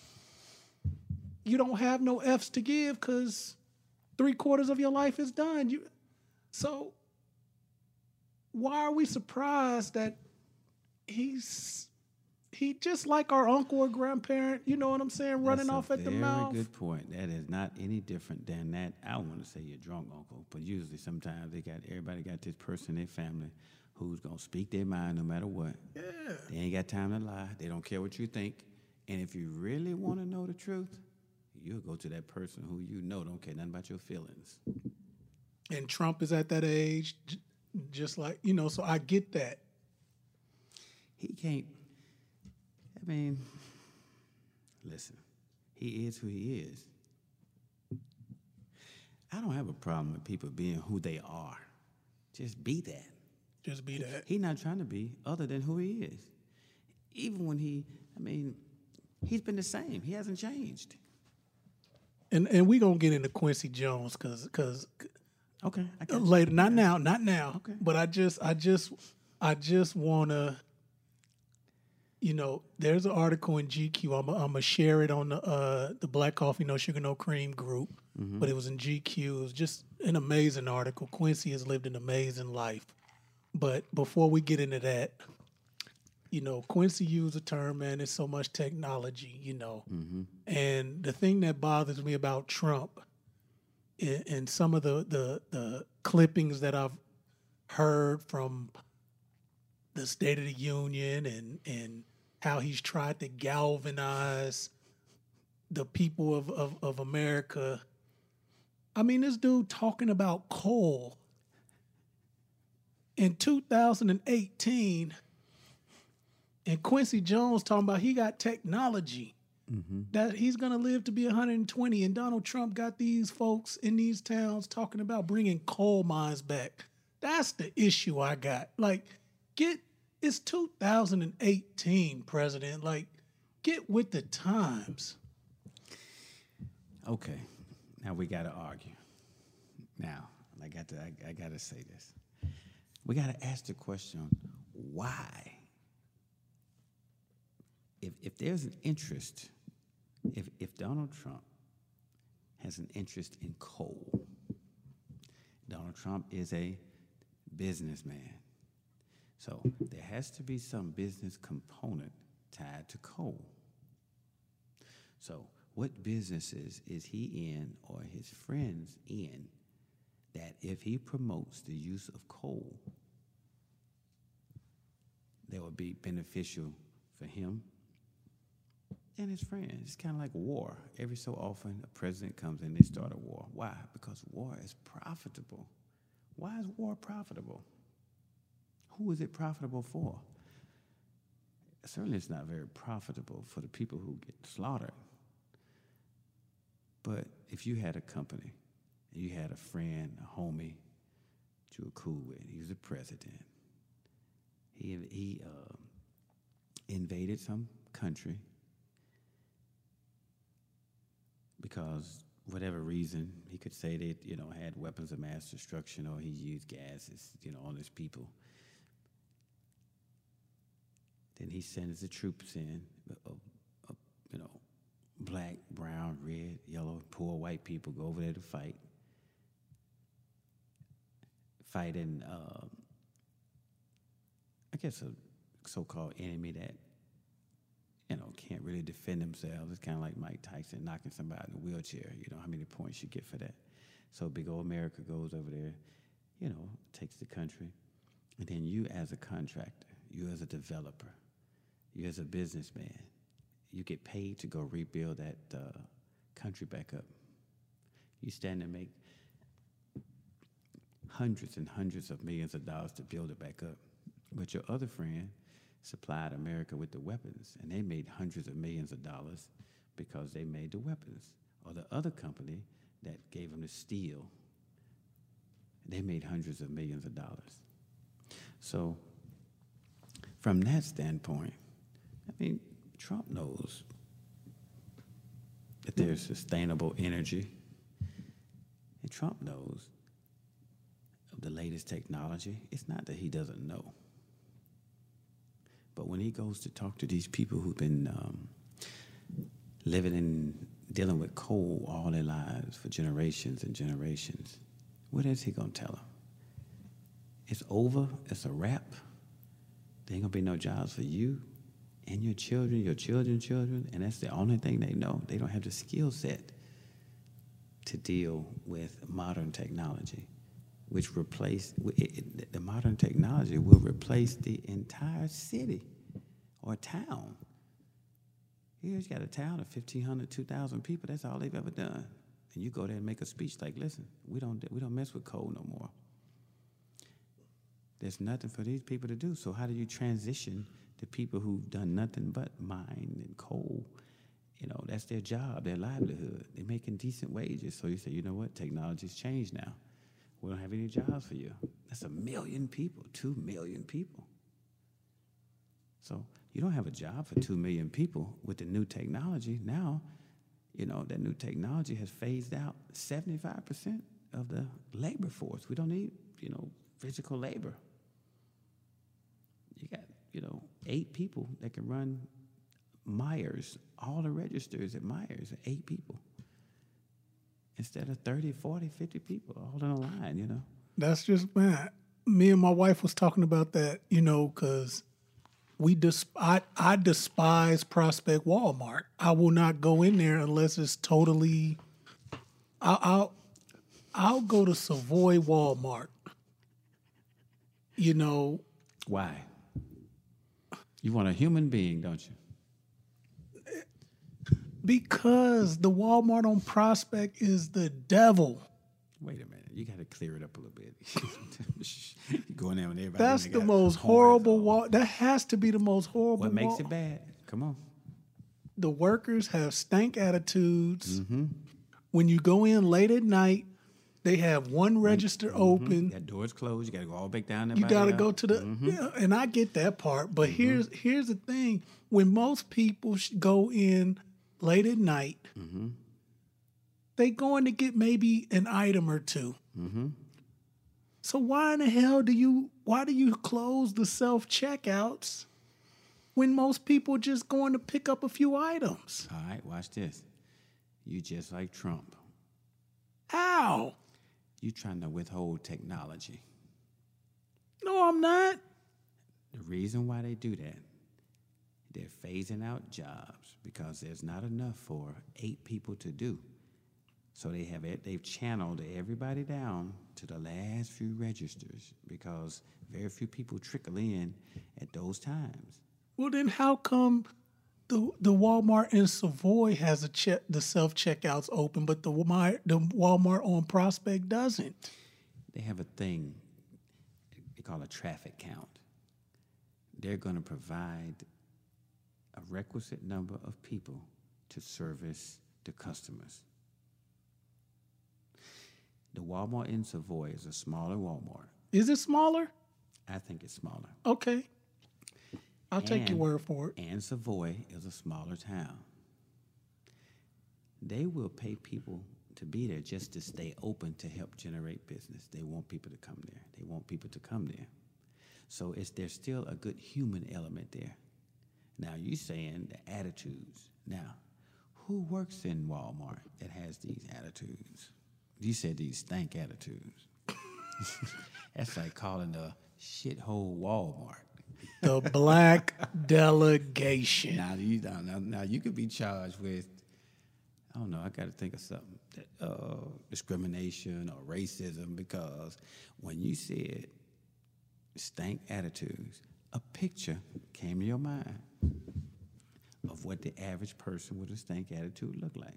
you don't have no f's to give because three quarters of your life is done you so why are we surprised that he's he just like our uncle or grandparent you know what i'm saying running That's off at the mouth. very good point. That is not any different than that. I don't want to say your drunk uncle, but usually sometimes they got everybody got this person in their family who's gonna speak their mind no matter what. yeah They ain't got time to lie. They don't care what you think. And if you really want to know the truth, you'll go to that person who you know don't care nothing about your feelings. and trump is at that age j- just like you know so i get that He can't. I mean, listen, he is who he is. I don't have a problem with people being who they are. Just be that. just be that He's not trying to be other than who he is. Even when he, I mean, he's been the same. He hasn't changed. And and we gonna get into Quincy Jones because because Okay, I later, not now, not now. Okay. But I just I just I just wanna, you know, there's an article in GQ. I'm I'm gonna share it on the uh the Black Coffee No Sugar No Cream group. But it was in GQ. It was just an amazing article. Quincy has lived an amazing life. But before we get into that, you know, Quincy used a term, man, there's so much technology, you know. Mm-hmm. And the thing that bothers me about Trump and, and some of the, the the clippings that I've heard from the State of the Union and and how he's tried to galvanize the people of, of, of America. I mean, this dude talking about coal in 2018 and Quincy Jones talking about he got technology mm-hmm. that he's going to live to be 120 and Donald Trump got these folks in these towns talking about bringing coal mines back. That's the issue I got. Like get it's 2018 president like get with the times. Okay, now we got to argue. Now, I got to, I, I got to say this. We got to ask the question, why? If, if there's an interest, if, if Donald Trump has an interest in coal, Donald Trump is a businessman. So there has to be some business component tied to coal. So, what businesses is he in or his friends in that if he promotes the use of coal, that would be beneficial for him and his friends? It's kind of like war. Every so often, a president comes in, they start a war. Why? Because war is profitable. Why is war profitable? Who is it profitable for? Certainly, it's not very profitable for the people who get slaughtered. But if you had a company and you had a friend, a homie that you were cool with, he was the president, he, he uh, invaded some country because whatever reason he could say that you know had weapons of mass destruction or he used gases you know on his people. Then he sends the troops in uh, uh, you know black brown red yellow poor white people go over there to fight. Fighting um, i guess a so-called enemy that you know, can't really defend themselves. It's kind of like Mike Tyson knocking somebody out in a wheelchair. You know, how many points you get for that? So big old America goes over there, you know, takes the country. And then you as a contractor, you as a developer, you as a businessman, you get paid to go rebuild that uh, country back up. You stand to make hundreds and hundreds of millions of dollars to build it back up. But your other friend, supplied America with the weapons, and they made hundreds of millions of dollars because they made the weapons. Or the other company that gave them the steel, they made hundreds of millions of dollars. So, from that standpoint, I mean, Trump knows that there's sustainable energy, and Trump knows of the latest technology. It's not that he doesn't know. But when he goes to talk to these people who've been um, living and dealing with coal all their lives for generations and generations, what is he gonna tell them? It's over. It's a wrap. There ain't gonna be no jobs for you and your children, your children's children, and that's the only thing they know. They don't have the skill set to deal with modern technology which replace it, it, the modern technology will replace the entire city or town. Here's got a town of 1,500, 2,000 people. That's all they've ever done. And you go there and make a speech like, listen, we don't, we don't mess with coal no more. There's nothing for these people to do. So how do you transition to people who've done nothing but mine and coal? You know, that's their job, their livelihood. They're making decent wages. So you say, you know what? Technology's changed now. We don't have any jobs for you. That's a million people, two million people. So you don't have a job for two million people with the new technology. Now, you know, that new technology has phased out 75% of the labor force. We don't need, you know, physical labor. You got, you know, eight people that can run Meijer's, all the registers at Meijer's, eight people instead of 30, 40, 50 people all in a line, you know. That's just man. Me and my wife was talking about that, you know, because we dis- I, I despise Prospect Walmart. I will not go in there unless it's totally. I'll I'll, I'll go to Savoy Walmart. You know, Why? You want a human being, don't you? Because the Walmart on Prospect is the devil. Wait a minute. You got to clear it up a little bit. going there with everybody. That's the most horrible wall. That has to be the most horrible. What makes it bad? Come on. The workers have stank attitudes. Mm-hmm. When you go in late at night, they have one register open. That door's closed. You got to go all back down there. You got to go to the, Mm-hmm. yeah, and I get that part. But here's here's the thing: when most people sh- go in late at night, Mm-hmm. they going to get maybe an item or 2 Mm-hmm. So why in the hell do you why do you close the self checkouts when most people just going to pick up a few items? All right, watch this. You just like Trump. How? You trying to withhold technology. No, I'm not. The reason why they do that, They're phasing out jobs because there's not enough for eight people to do. So they have it, they've channeled everybody down to the last few registers because very few people trickle in at those times. Well, then how come the the Walmart in Savoy has a check the self checkouts open, but the Walmart the Walmart on Prospect doesn't? They have a thing they call a traffic count. They're going to provide a requisite number of people to service the customers. The Walmart in Savoy is a smaller Walmart. Is it smaller? I think it's smaller. Okay, I'll take your word for it. And Savoy is a smaller town. They will pay people to be there just to stay open to help generate business. They want people to come there. They want people to come there. So it's there's still a good human element there. Now you saying the attitudes. Now, who works in Walmart that has these attitudes? You said these stank attitudes. That's like calling a shithole Walmart. The Black Delegation. Now you now, now, you could be charged with I don't know, I gotta think of something. Uh, discrimination or racism because when you said stank attitudes, a picture came to your mind of what the average person with a stank attitude look like.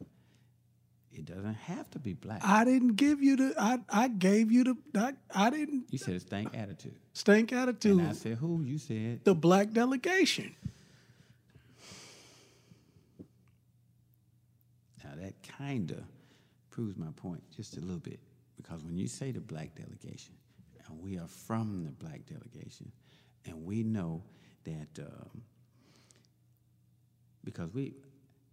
It doesn't have to be black. I didn't give you the. I I gave you the. I, I didn't you said a stank attitude. stank attitude. And. I said who? You said the Black Delegation. Now that kind of proves my point just a little bit because when you say the black delegation, and we are from the black delegation, and we know that um, because we,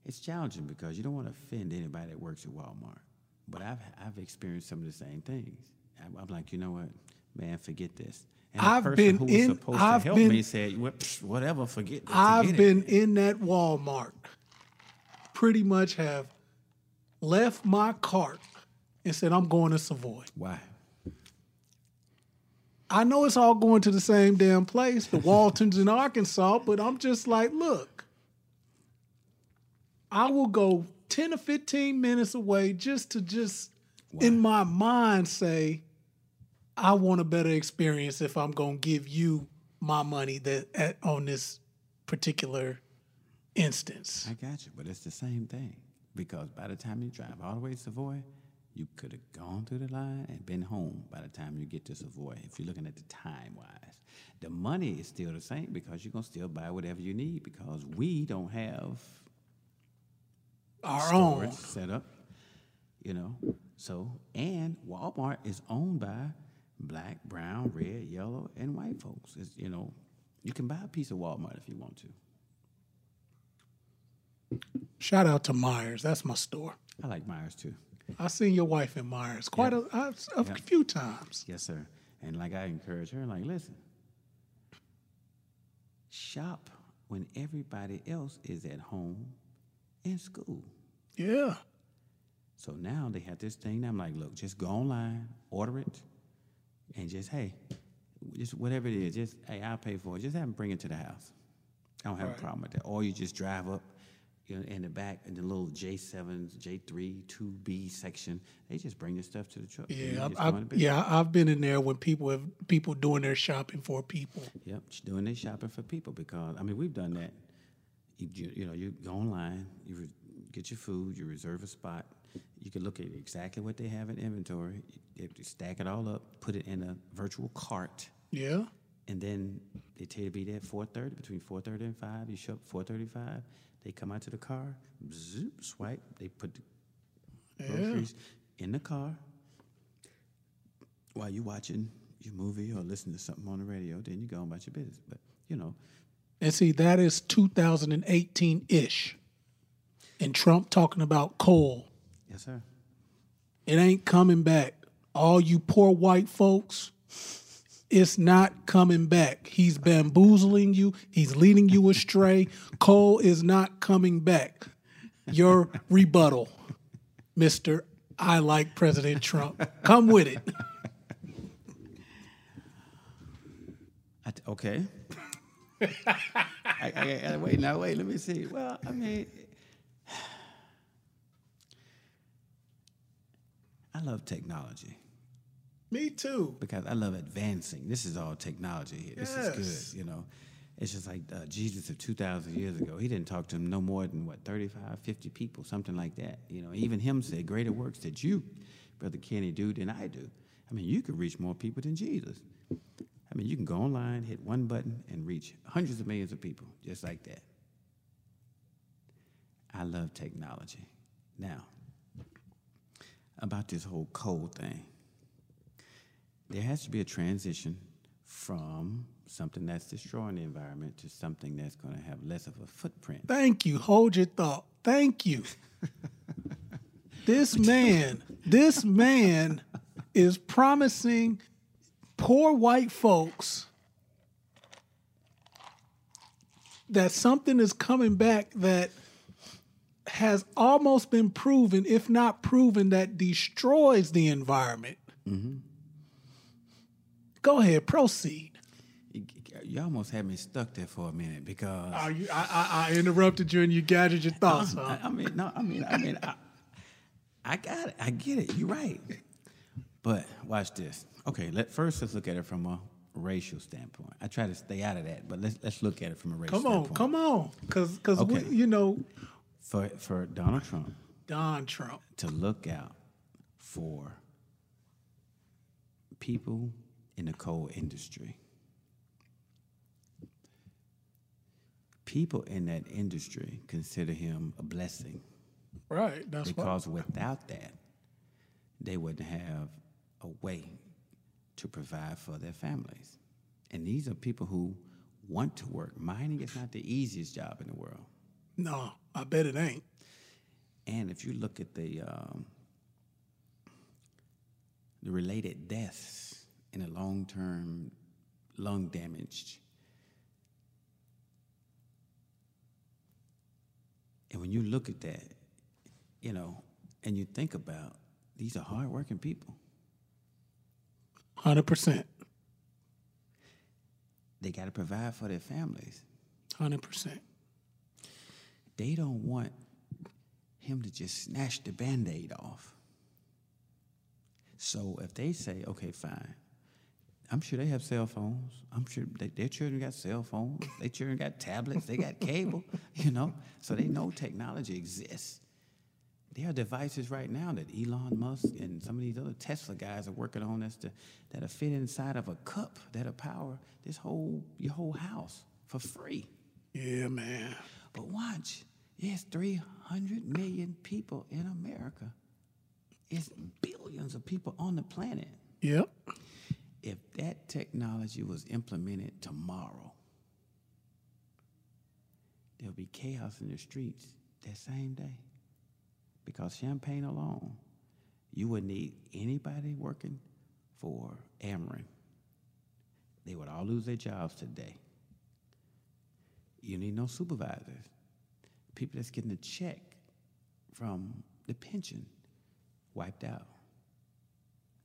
it's challenging because you don't want to offend anybody that works at Walmart. But I've I've experienced some of the same things. I'm, I'm like, you know what, man, forget this. And the I've person been who was in- supposed I've to help been- me said, "Well, psh, whatever, forget. forget I've it." been in that Walmart. Pretty much have left my cart and said, I'm going to Savoy. Why? I know it's all going to the same damn place, the Waltons in Arkansas, but I'm just like, look, I will go 10 or 15 minutes away just to just in my mind say, I want a better experience if I'm going to give you my money that at, on this particular instance. I got you, but it's the same thing because by the time you drive all the way to Savoy, you could have gone through the line and been home by the time you get to Savoy. If you're looking at the time wise, the money is still the same because you're gonna still buy whatever you need because we don't have Our own. set up, you know. So and Walmart is owned by black, brown, red, yellow, and white folks. It's, you know, you can buy a piece of Walmart if you want to. Shout out to Meijer's. That's my store. I like Meijer's too. I've seen your wife in Meijer's quite a, a, a Yeah. few times. Yes, sir. And like I encourage her, like, listen, shop when everybody else is at home in school. Yeah. So now they have this thing. I'm like, look, just go online, order it, and just hey, just whatever it is, just hey, I'll pay for it. Just have them bring it to the house. I don't have a problem with that. Or you just drive up, you know, in the back in the little J7s, J3, 2B section. They just bring the stuff to the truck. Yeah, I've, I've, yeah, I've been in there when people have people doing their shopping for people. Yep, doing their shopping for people because I mean we've done that. You, you, know, you go online, you re- get your food, you reserve a spot. You can look at exactly what they have in inventory. You, you stack it all up, put it in a virtual cart, Yeah, and then they tell you to be there at four thirty. Between four thirty and five, you show up four thirty-five. They come out to the car, zoop, swipe. They put the groceries in the car while you're watching your movie or listening to something on the radio. Then you go about your business. But you know, and see that is 2018 ish, and Trump talking about coal. yes, sir. It ain't coming back. All you poor white folks, it's not coming back. He's bamboozling you. He's leading you astray. Coal is not coming back. Your rebuttal, Mister. I like President Trump. Come with it. Okay. I, I, I- wait, now wait. Let me see. Well, I mean, I love technology Me too. because I love advancing. This is all technology here. This is good, you know. It's just like uh, Jesus of 2,000 years ago. He didn't talk to him no more than, what, 35, 50 people, something like that. You know, even him said, greater works that you, Brother Kenny, do than I do. I mean, you could reach more people than Jesus. I mean, you can go online, hit one button, and reach hundreds of millions of people just like that. I love technology. Now, about this whole coal thing there has to be a transition from something that's destroying the environment to something that's going to have less of a footprint. Thank you. Hold your thought. Thank you. this man, this man is promising poor white folks that something is coming back that has almost been proven, if not proven, that destroys the environment. Mm-hmm. Go ahead, proceed. You, almost had me stuck there for a minute because Oh, you, I, I, I interrupted you and you gathered your thoughts. huh? I, I mean, no, I mean, I mean, I, I got it. I get it. You're right. But watch this. Okay, let first let's look at it from a racial standpoint. I try to stay out of that, but let's let's look at it from a racial standpoint. Come on, standpoint. come on, because because Okay. you know For for Donald Trump Don Trump. to look out for people in the coal industry. People in that industry consider him a blessing Right, that's because without that, they wouldn't have a way to provide for their families. And these are people who want to work. Mining is not the easiest job in the world. No, I bet it ain't. And if you look at the um, the related deaths in a long term lung damage, and when you look at that, you know, and you think about these are hardworking people. Hundred percent, They got to provide for their families. hundred percent. They don't want him to just snatch the band aid off. So if they say, okay, fine, I'm sure they have cell phones. I'm sure they, their children got cell phones. Their children got tablets. They got cable, you know? So they know technology exists. There are devices right now that Elon Musk and some of these other Tesla guys are working on that's to, that'll fit inside of a cup that'll power this whole your whole house for free. Yeah, man. But watch, there's 300 million people in America. It's billions of people on the planet. Yep. If that technology was implemented tomorrow, there'll be chaos in the streets that same day. Because Champaign alone, you would need anybody working for Ameren. They would all lose their jobs today. You need no supervisors. People that's getting a check from the pension wiped out.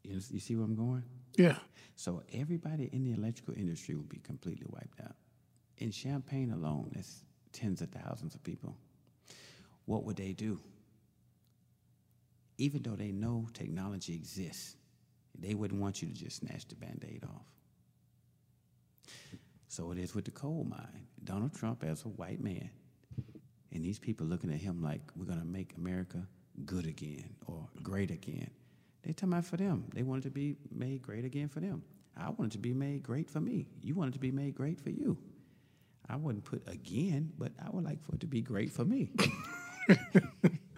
You, you see where I'm going? Yeah. So everybody in the electrical industry will be completely wiped out. In Champaign alone, it's tens of thousands of people. What would they do? Even though they know technology exists, they wouldn't want you to just snatch the band-aid off. So it is with the coal mine. Donald Trump as a white man, and these people looking at him like we're gonna make America good again or great again. They talking about for them. They want it to be made great again for them. I want it to be made great for me. You want it to be made great for you. I wouldn't put again, but I would like for it to be great for me.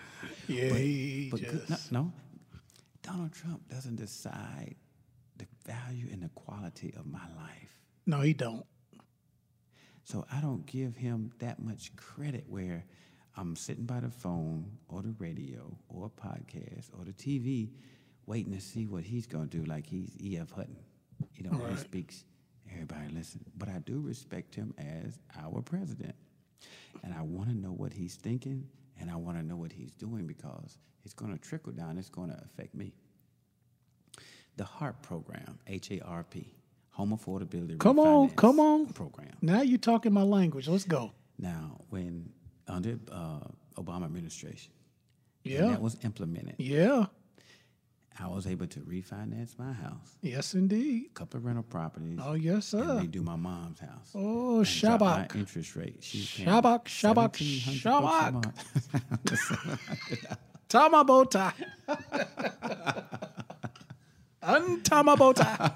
Yeah, he But good, no, no, Donald Trump doesn't decide the value and the quality of my life. no, he don't. So I don't give him that much credit where I'm sitting by the phone or the radio or a podcast or the TV waiting to see what he's going to do like he's E.F. Hutton. You know, when he speaks, everybody listen. But I do respect him as our president. And I want to know what he's thinking and I want to know what he's doing because it's going to trickle down. It's going to affect me. The HARP program, H A R P, home affordability. Come on, come on. program. Now you're talking my language. Let's go. Now, when under uh, Obama administration, Yeah. that was implemented, Yeah. I was able to refinance my house, Yes, indeed. a couple of rental properties, Oh, yes, and sir. redo my mom's house. Oh, and Shabak. interest rate. She's Shabak, Shabak, 1700 bucks a Shabak. month. Tie my bow tie. Untie my bow tie.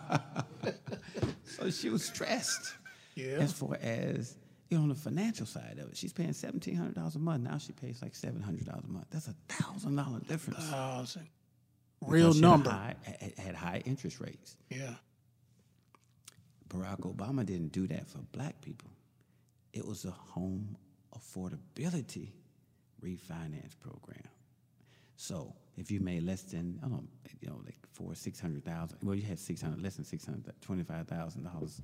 so she was stressed. Yeah. As far as you know, on the financial side of it, she's paying seventeen hundred dollars a month. Now she pays like seven hundred dollars a month. That's a thousand dollar difference. Thousand. Real she had number. High, had, high interest rates. Yeah. Barack Obama didn't do that for black people. It was a home affordability refinance program. So if you made less than, I don't know, you know, like for six hundred thousand, well, you had six hundred, less than six hundred, twenty-five thousand dollars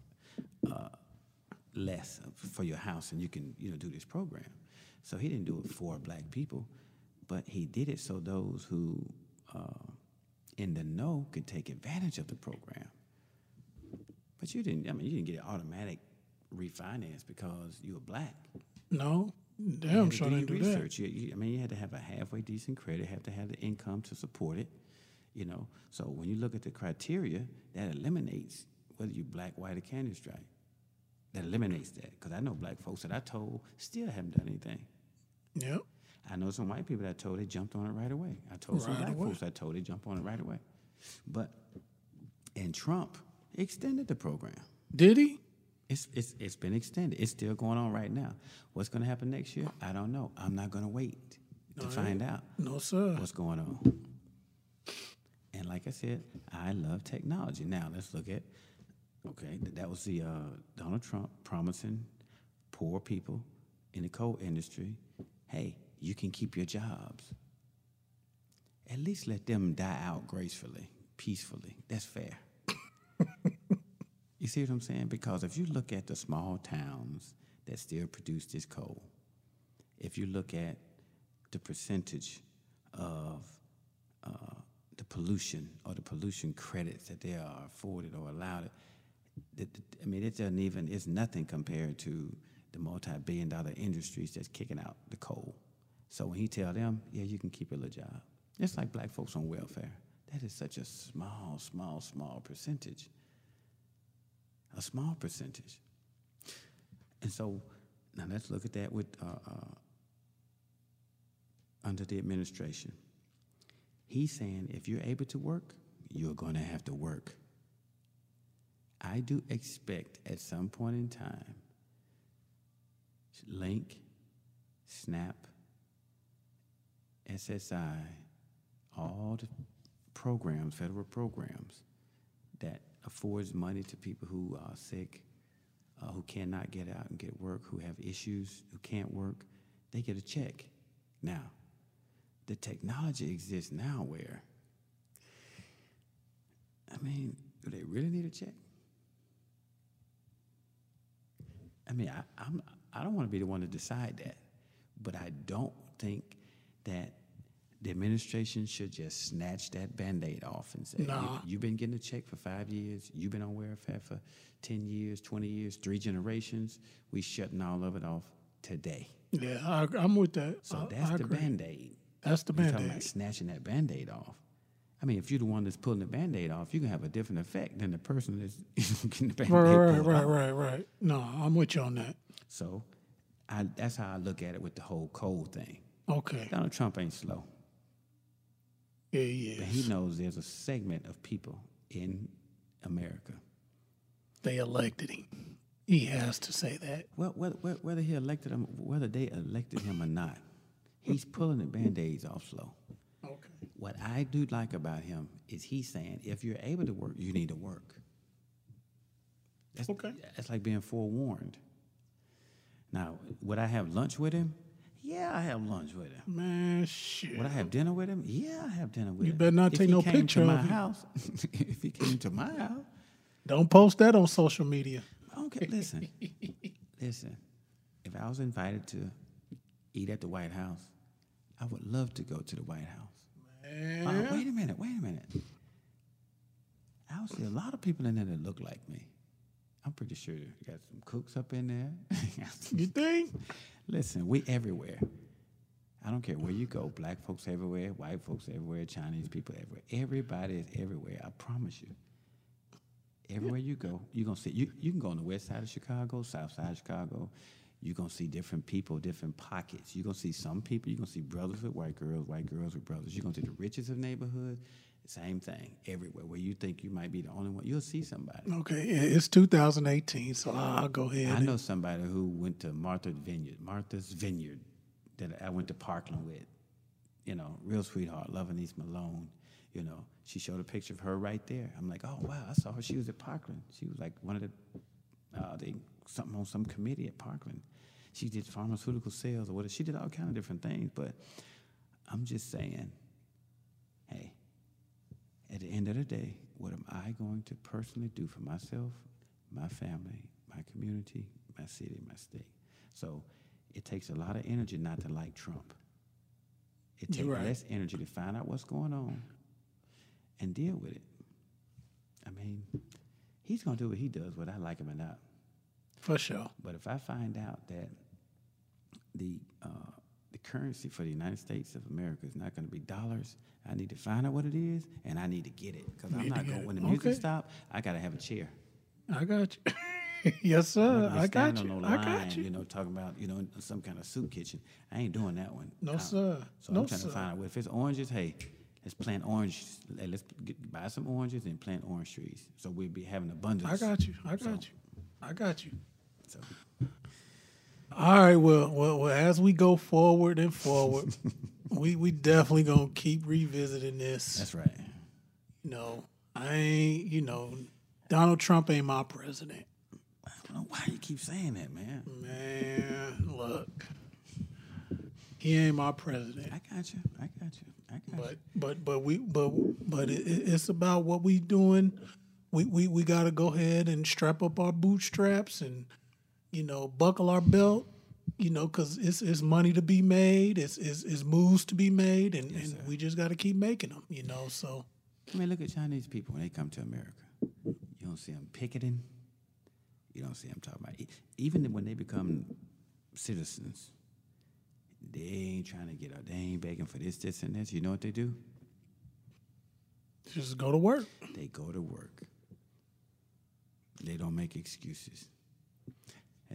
uh, less for your house, and you can, you know, do this program. So he didn't do it for black people, but he did it so those who uh, in the know could take advantage of the program. But you didn't. I mean, you didn't get an automatic refinance because you were black. No. Damn sure didn't do that. You, you, I mean, you had to have a halfway decent credit. Have to have the income to support it. You know. So when you look at the criteria, that eliminates whether you're black, white, or candy stripe. That eliminates that because I know black folks that I told still haven't done anything. Yep. I know some white people that I told they jumped on it right away. I told some Right black away. folks I told they jump on it right away. But and Trump extended the program. Did he? It's, it's, it's been extended. It's still going on right now. What's going to happen next year? I don't know. I'm not going to wait to find out No, sir. what's going on. And like I said, I love technology. Now let's look at okay. That was the uh, Donald Trump promising poor people in the coal industry, hey, you can keep your jobs. At least let them die out gracefully, peacefully. That's fair. You see what I'm saying? Because if you look at the small towns that still produce this coal, if you look at the percentage of uh, the pollution or the pollution credits that they are afforded or allowed, I mean, it doesn't even, it's nothing compared to the multi-billion dollar industries that's kicking out the coal. So when he tell them, yeah, you can keep your little job. It's like black folks on welfare. That is such a small, small, small percentage a small percentage. And so now let's look at that with uh, uh, under the administration. He's saying if you're able to work, you're going to have to work. I do expect at some point in time, Link, Snap, SSI, all the programs, federal programs that affords money to people who are sick, uh, who cannot get out and get work, who have issues, who can't work, they get a check. Now, the technology exists now where, I mean, do they really need a check? I mean, I, I'm, I don't want to be the one to decide that, but I don't think that the administration should just snatch that band-aid off and say, Nah. you, you've been getting a check for five years, you've been on welfare for 10 years, 20 years, three generations, we shutting all of it off today. Yeah, I, I'm with that. So I- that's I the agree. band-aid. That's the You're band talking about aid. snatching that band-aid off. I mean, if you're the one that's pulling the band-aid off, you can have a different effect than the person that's getting the band-aid Right, right, right, right, right. No, I'm with you on that. So I, that's how I look at it with the whole cold thing. Okay. Donald Trump ain't slow. Yeah, yeah. But he knows there's a segment of people in America. They elected him. He has to say that. Well, whether, whether whether he elected him, whether they elected him or not, he's pulling the band-aids off slow. Okay. What I do like about him is he's saying, if you're able to work, you need to work. That's, Okay. That's like being forewarned. Now, would I have lunch with him? Yeah, I have lunch with him. Man, shit. Would I have dinner with him? Yeah, I have dinner with You him. You better not If take no picture to my him. house. if he came to my house, Don't post that on social media. Okay, listen, listen. If I was invited to eat at the White House, I would love to go to the White House. Uh, Man. wait a minute, wait a minute. I would see a lot of people in there that look like me. I'm pretty sure you got some cooks up in there. You think? Listen, we everywhere. I don't care where you go. Black folks everywhere, white folks everywhere, Chinese people everywhere. Everybody is everywhere. I promise you. Everywhere you go, you're gonna see. You, you can go on the west side of Chicago, south side of Chicago. You're gonna see different people, different pockets. You're gonna see some people. You're gonna see brothers with white girls, white girls with brothers. You're gonna see the richest of neighborhoods. Same thing everywhere. Where you think you might be the only one, you'll see somebody. Okay, yeah, it's 2018, so I'll go ahead. I know somebody who went to Martha's Vineyard, Martha's Vineyard, that I went to Parkland with. You know, real sweetheart, loving East Malone. You know, she showed a picture of her right there. I'm like, oh wow, I saw her. She was at Parkland. She was like one of the, uh, they something on some committee at Parkland. She did pharmaceutical sales or whatever. She did all kind of different things. But I'm just saying, hey, at the end of the day, what am I going to personally do for myself, my family, my community, my city, my state? So it takes a lot of energy not to like Trump. It takes right. less energy to find out what's going on and deal with it. I mean, he's going to do what he does, whether I like him or not. for sure. But if I find out that the uh, the currency for the United States of America is not going to be dollars, I need to find out what it is, and I need to get it because I'm not going. When the music Okay. stop, I got to have a chair. I got you. yes, sir. I got you. no I got you. You know, talking about you know some kind of soup kitchen. I ain't doing that one. No, I- sir. So No, I'm trying sir. to find out well, if it's oranges. Hey, let's plant oranges. let- Let's get, buy some oranges and plant orange trees. So we'll be having abundance. I got you. I got So- you. I got you. So All right. Well, well, well as we go forward and forward, we we definitely gonna keep revisiting this. that's right. You know, I ain't. You know, Donald Trump ain't my president. I don't know why you keep saying that, man. Man, look, he ain't my president. I got you. I got you. I got But you. but but we but but it, it- it's about what we doing. We we we got to go ahead and strap up our bootstraps and you know buckle our belt. You know, because it's it's money to be made. It's it's, it's moves to be made, and, and we just got to keep making them. You know, so I mean, look at Chinese people when they come to America. You don't see them picketing. You don't see them talking about even when they become citizens. They ain't trying to get out. They ain't begging for this, this, and this. You know what they do? just go to work. They go to work. They don't make excuses.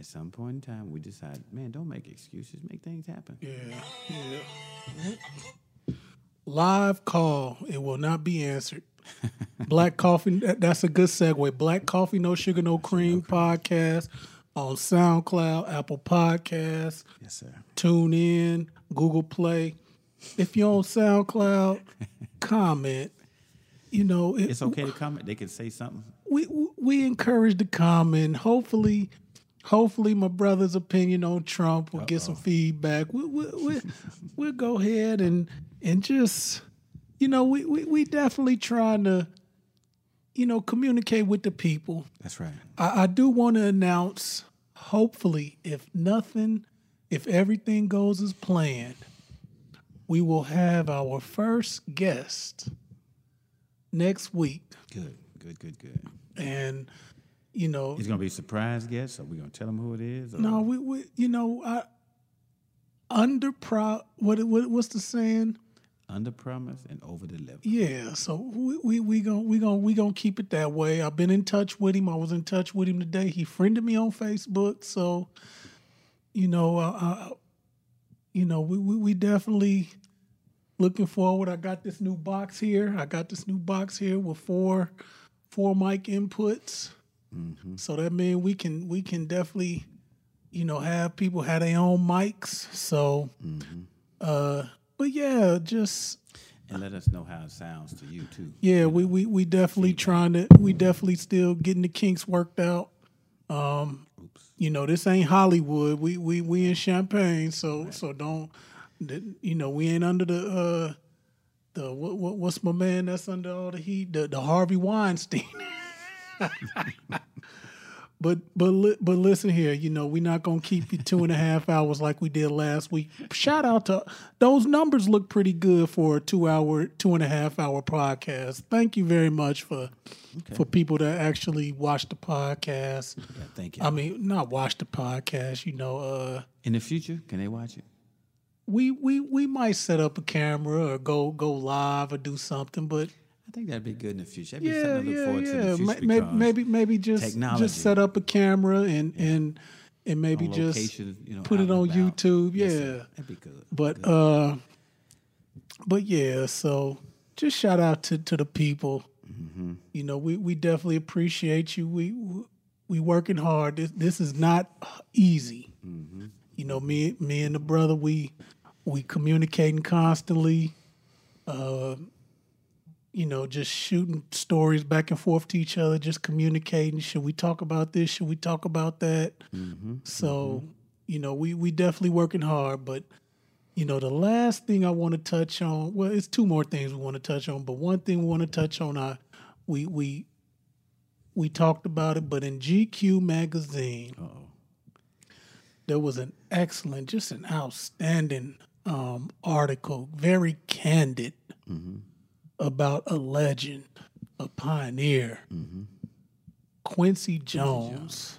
At some point in time, we decide, man, don't make excuses. Make things happen. Yeah, yeah. Live call. It will not be answered. Black Coffee. that- That's a good segue. Black Coffee, No Sugar, No Cream podcast on SoundCloud, Apple Podcasts, Yes, sir. Tune In, Google Play. If you're on SoundCloud, comment. You know, it, It's okay to comment. They can say something. we we encourage the comment. Hopefully, hopefully my brother's opinion on Trump will get some feedback. We we we we'll go ahead and and just you know we we we definitely trying to you know communicate with the people. That's right. I, I do want to announce. Hopefully, if nothing, if everything goes as planned, we will have our first guest next week, Good, good, good, good. and you know He's gonna be a surprise guest. Are we gonna tell him who it is? or- No, we, we you know, I under pro what what what's the saying? under promise and over deliver. Yeah, so we we we going we gonna we going to keep it that way. I've been in touch with him. I was in touch with him today. He friended me on Facebook, so you know, uh, uh, you know, we, we we definitely looking forward. I got this new box here. I got this new box here with four four mic inputs. So that means we can we can definitely, you know, have people have their own mics. So, uh, but yeah, just And let us know how it sounds to you too. yeah, we we we definitely trying to we definitely still getting the kinks worked out. Um, you know, this ain't Hollywood. We we we in Champaign, so so don't you know we ain't under the uh the what, what what's my man that's under all the heat the the Harvey Weinstein. But but li- but listen here, you know we're not gonna keep you two and a half hours like we did last week. Shout out to those numbers look pretty good for a two hour, two and a half hour podcast. Thank you very much for for people that actually watch the podcast. Yeah, thank you. I mean, not watch the podcast. You know, uh, in the future, can they watch it? we we we might set up a camera or go go live or do something, but I think that'd be good in the future. That'd be yeah, something to look yeah, forward to in yeah. the future. Ma- Maybe maybe maybe just technology. just set up a camera and and and maybe on just location, you know, put it on about. YouTube. Yeah, sir. that'd be good. but Good. uh, but yeah. So just shout out to to the people. Mm-hmm. You know, we we definitely appreciate you. We we working hard. This this is not easy. Mm-hmm. You know, me me and the brother we we communicating constantly. Uh, you know, just shooting stories back and forth to each other, just communicating. Should we talk about this? Should we talk about that? Mm-hmm. So, you know, we we definitely working hard, but you know, the last thing I want to touch on, well, it's two more things we want to touch on, but one thing we want to touch on, I we we we talked about it, but in GQ magazine, there was an excellent, just an outstanding um, article, very candid about a legend, a pioneer, mm-hmm. Quincy Jones.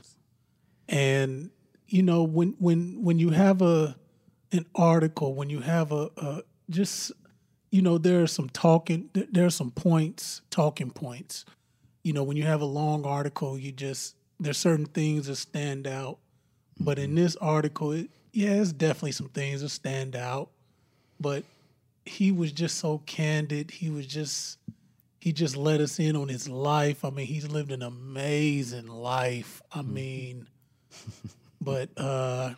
And you know, when when when you have a an article, when you have a, a just you know, there are some talking there there are some points, talking points. You know, when you have a long article, you just there's certain things that stand out. But in mm-hmm. this article, it, yeah, it's definitely some things that stand out. But he was just so candid. He was just he just let us in on his life. I mean, he's lived an amazing life. I mean, but uh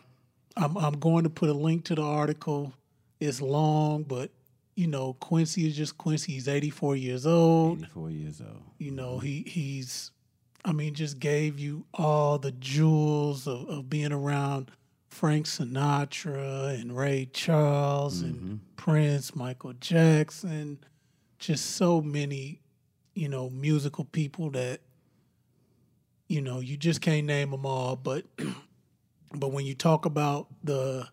I'm I'm going to put a link to the article. It's long, but you know, Quincy is just Quincy. He's 84 years old. 84 years old. You know, he he's I mean, just gave you all the jewels of, of being around Frank Sinatra and Ray Charles and mm-hmm. Prince, Michael Jackson, just so many, you know, musical people that, you know, you just can't name them all. But but when you talk about the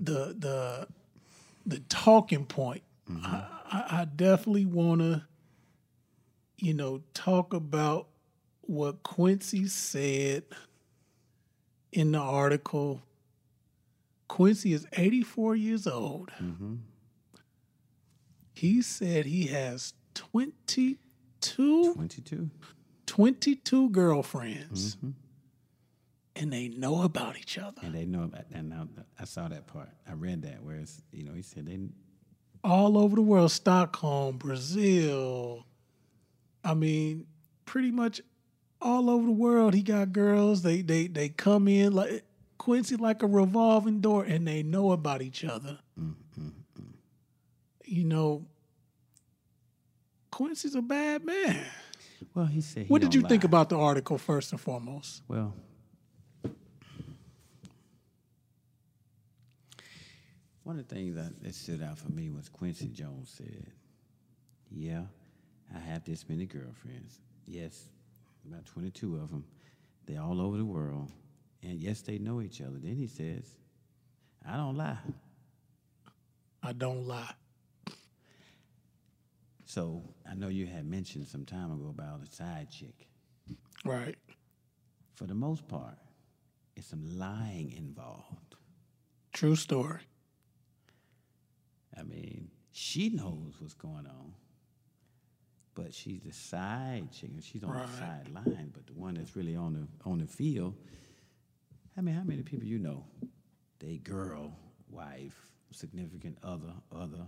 the the the talking point, mm-hmm. I, I, I definitely want to, you know, talk about what Quincy said in the article. Quincy is 84 years old. Mm-hmm. He said he has 22, 22. 22 girlfriends, mm-hmm. and they know about each other. And they know about that. Now, I saw that part. I read that where it's, you know, he said they, all over the world Stockholm, Brazil. I mean, pretty much all over the world. He got girls. They they they come in like Quincy like a revolving door, and they know about each other. Mm-hmm. You know, Quincy's a bad man. well, he said. he What did you think about the article first and foremost? Well, one of the things that, that stood out for me was Quincy Jones said, Yeah, I have this many girlfriends. Yes, about 22 of them. They're all over the world. And yes, they know each other. Then he says, I don't lie. I don't lie. So I know you had mentioned some time ago about a side chick. Right. For the most part, it's some lying involved. True story. I mean, she knows what's going on, but she's the side chick. She's on Right. the sideline, but the one that's really on the on the field. I mean, how many people you know? They girl, wife, significant other, other.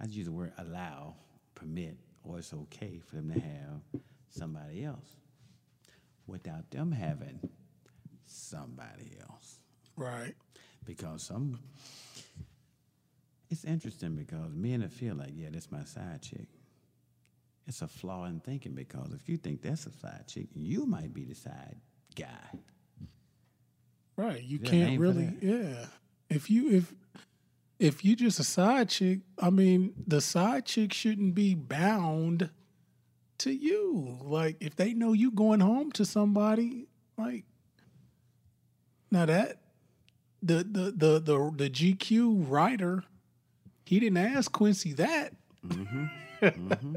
I use the word allow, permit, or it's okay for them to have somebody else without them having somebody else Right. because some it's interesting because men feel like yeah that's my side chick it's a flaw in thinking because if you think that's a side chick you might be the side guy Right. You can't really yeah. If you if if you just a side chick, I mean, the side chick shouldn't be bound to you. Like if they know you going home to somebody, like now that the the the the, the GQ writer, he didn't ask Quincy that. Mm-hmm, mm-hmm.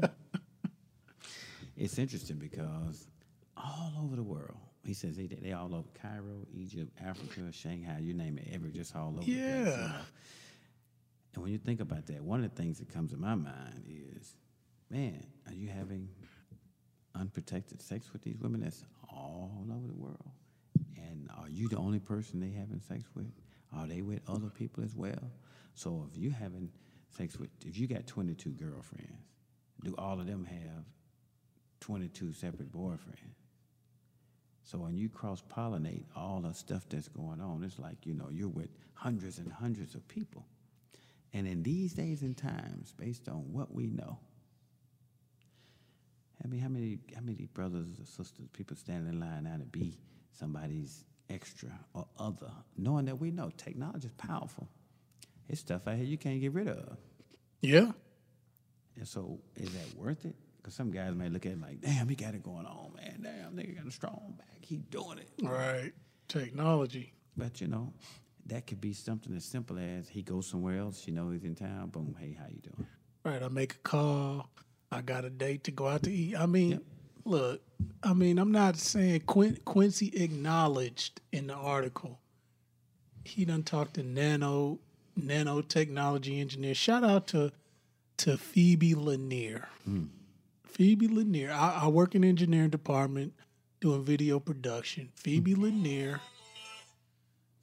It's interesting because all over the world, he says they they all over Cairo, Egypt, Africa, Shanghai, you name it, every just all over. place, you Yeah. know. And when you think about that, one of the things that comes to my mind is, man, are you having unprotected sex with these women that's all over the world? And are you the only person they having sex with? Are they with other people as well? So if you having sex with, if you got 22 girlfriends, do all of them have 22 separate boyfriends? So when you cross pollinate all the stuff that's going on, it's like, you know, you're with hundreds and hundreds of people. And in these days and times, based on what we know, I mean, how many how many brothers or sisters, people standing in line now to be somebody's extra or other, knowing that we know technology is powerful. It's stuff out here you can't get rid of. Yeah. And so is that worth it? Because some guys may look at it like, damn, he got it going on, man. Damn, nigga got a strong back. He doing it. Right. Technology. But you know, that could be something as simple as he goes somewhere else. You know he's in town. Boom. Hey, how you doing? Right. I make a call. I got a date to go out to eat. I mean, look, I mean, I'm not saying Quin- Quincy acknowledged in the article. He done talked to nano nanotechnology engineer. Shout out to to Phoebe Lanier. Hmm. Phoebe Lanier. I, I work in engineering department doing video production. Phoebe Lanier.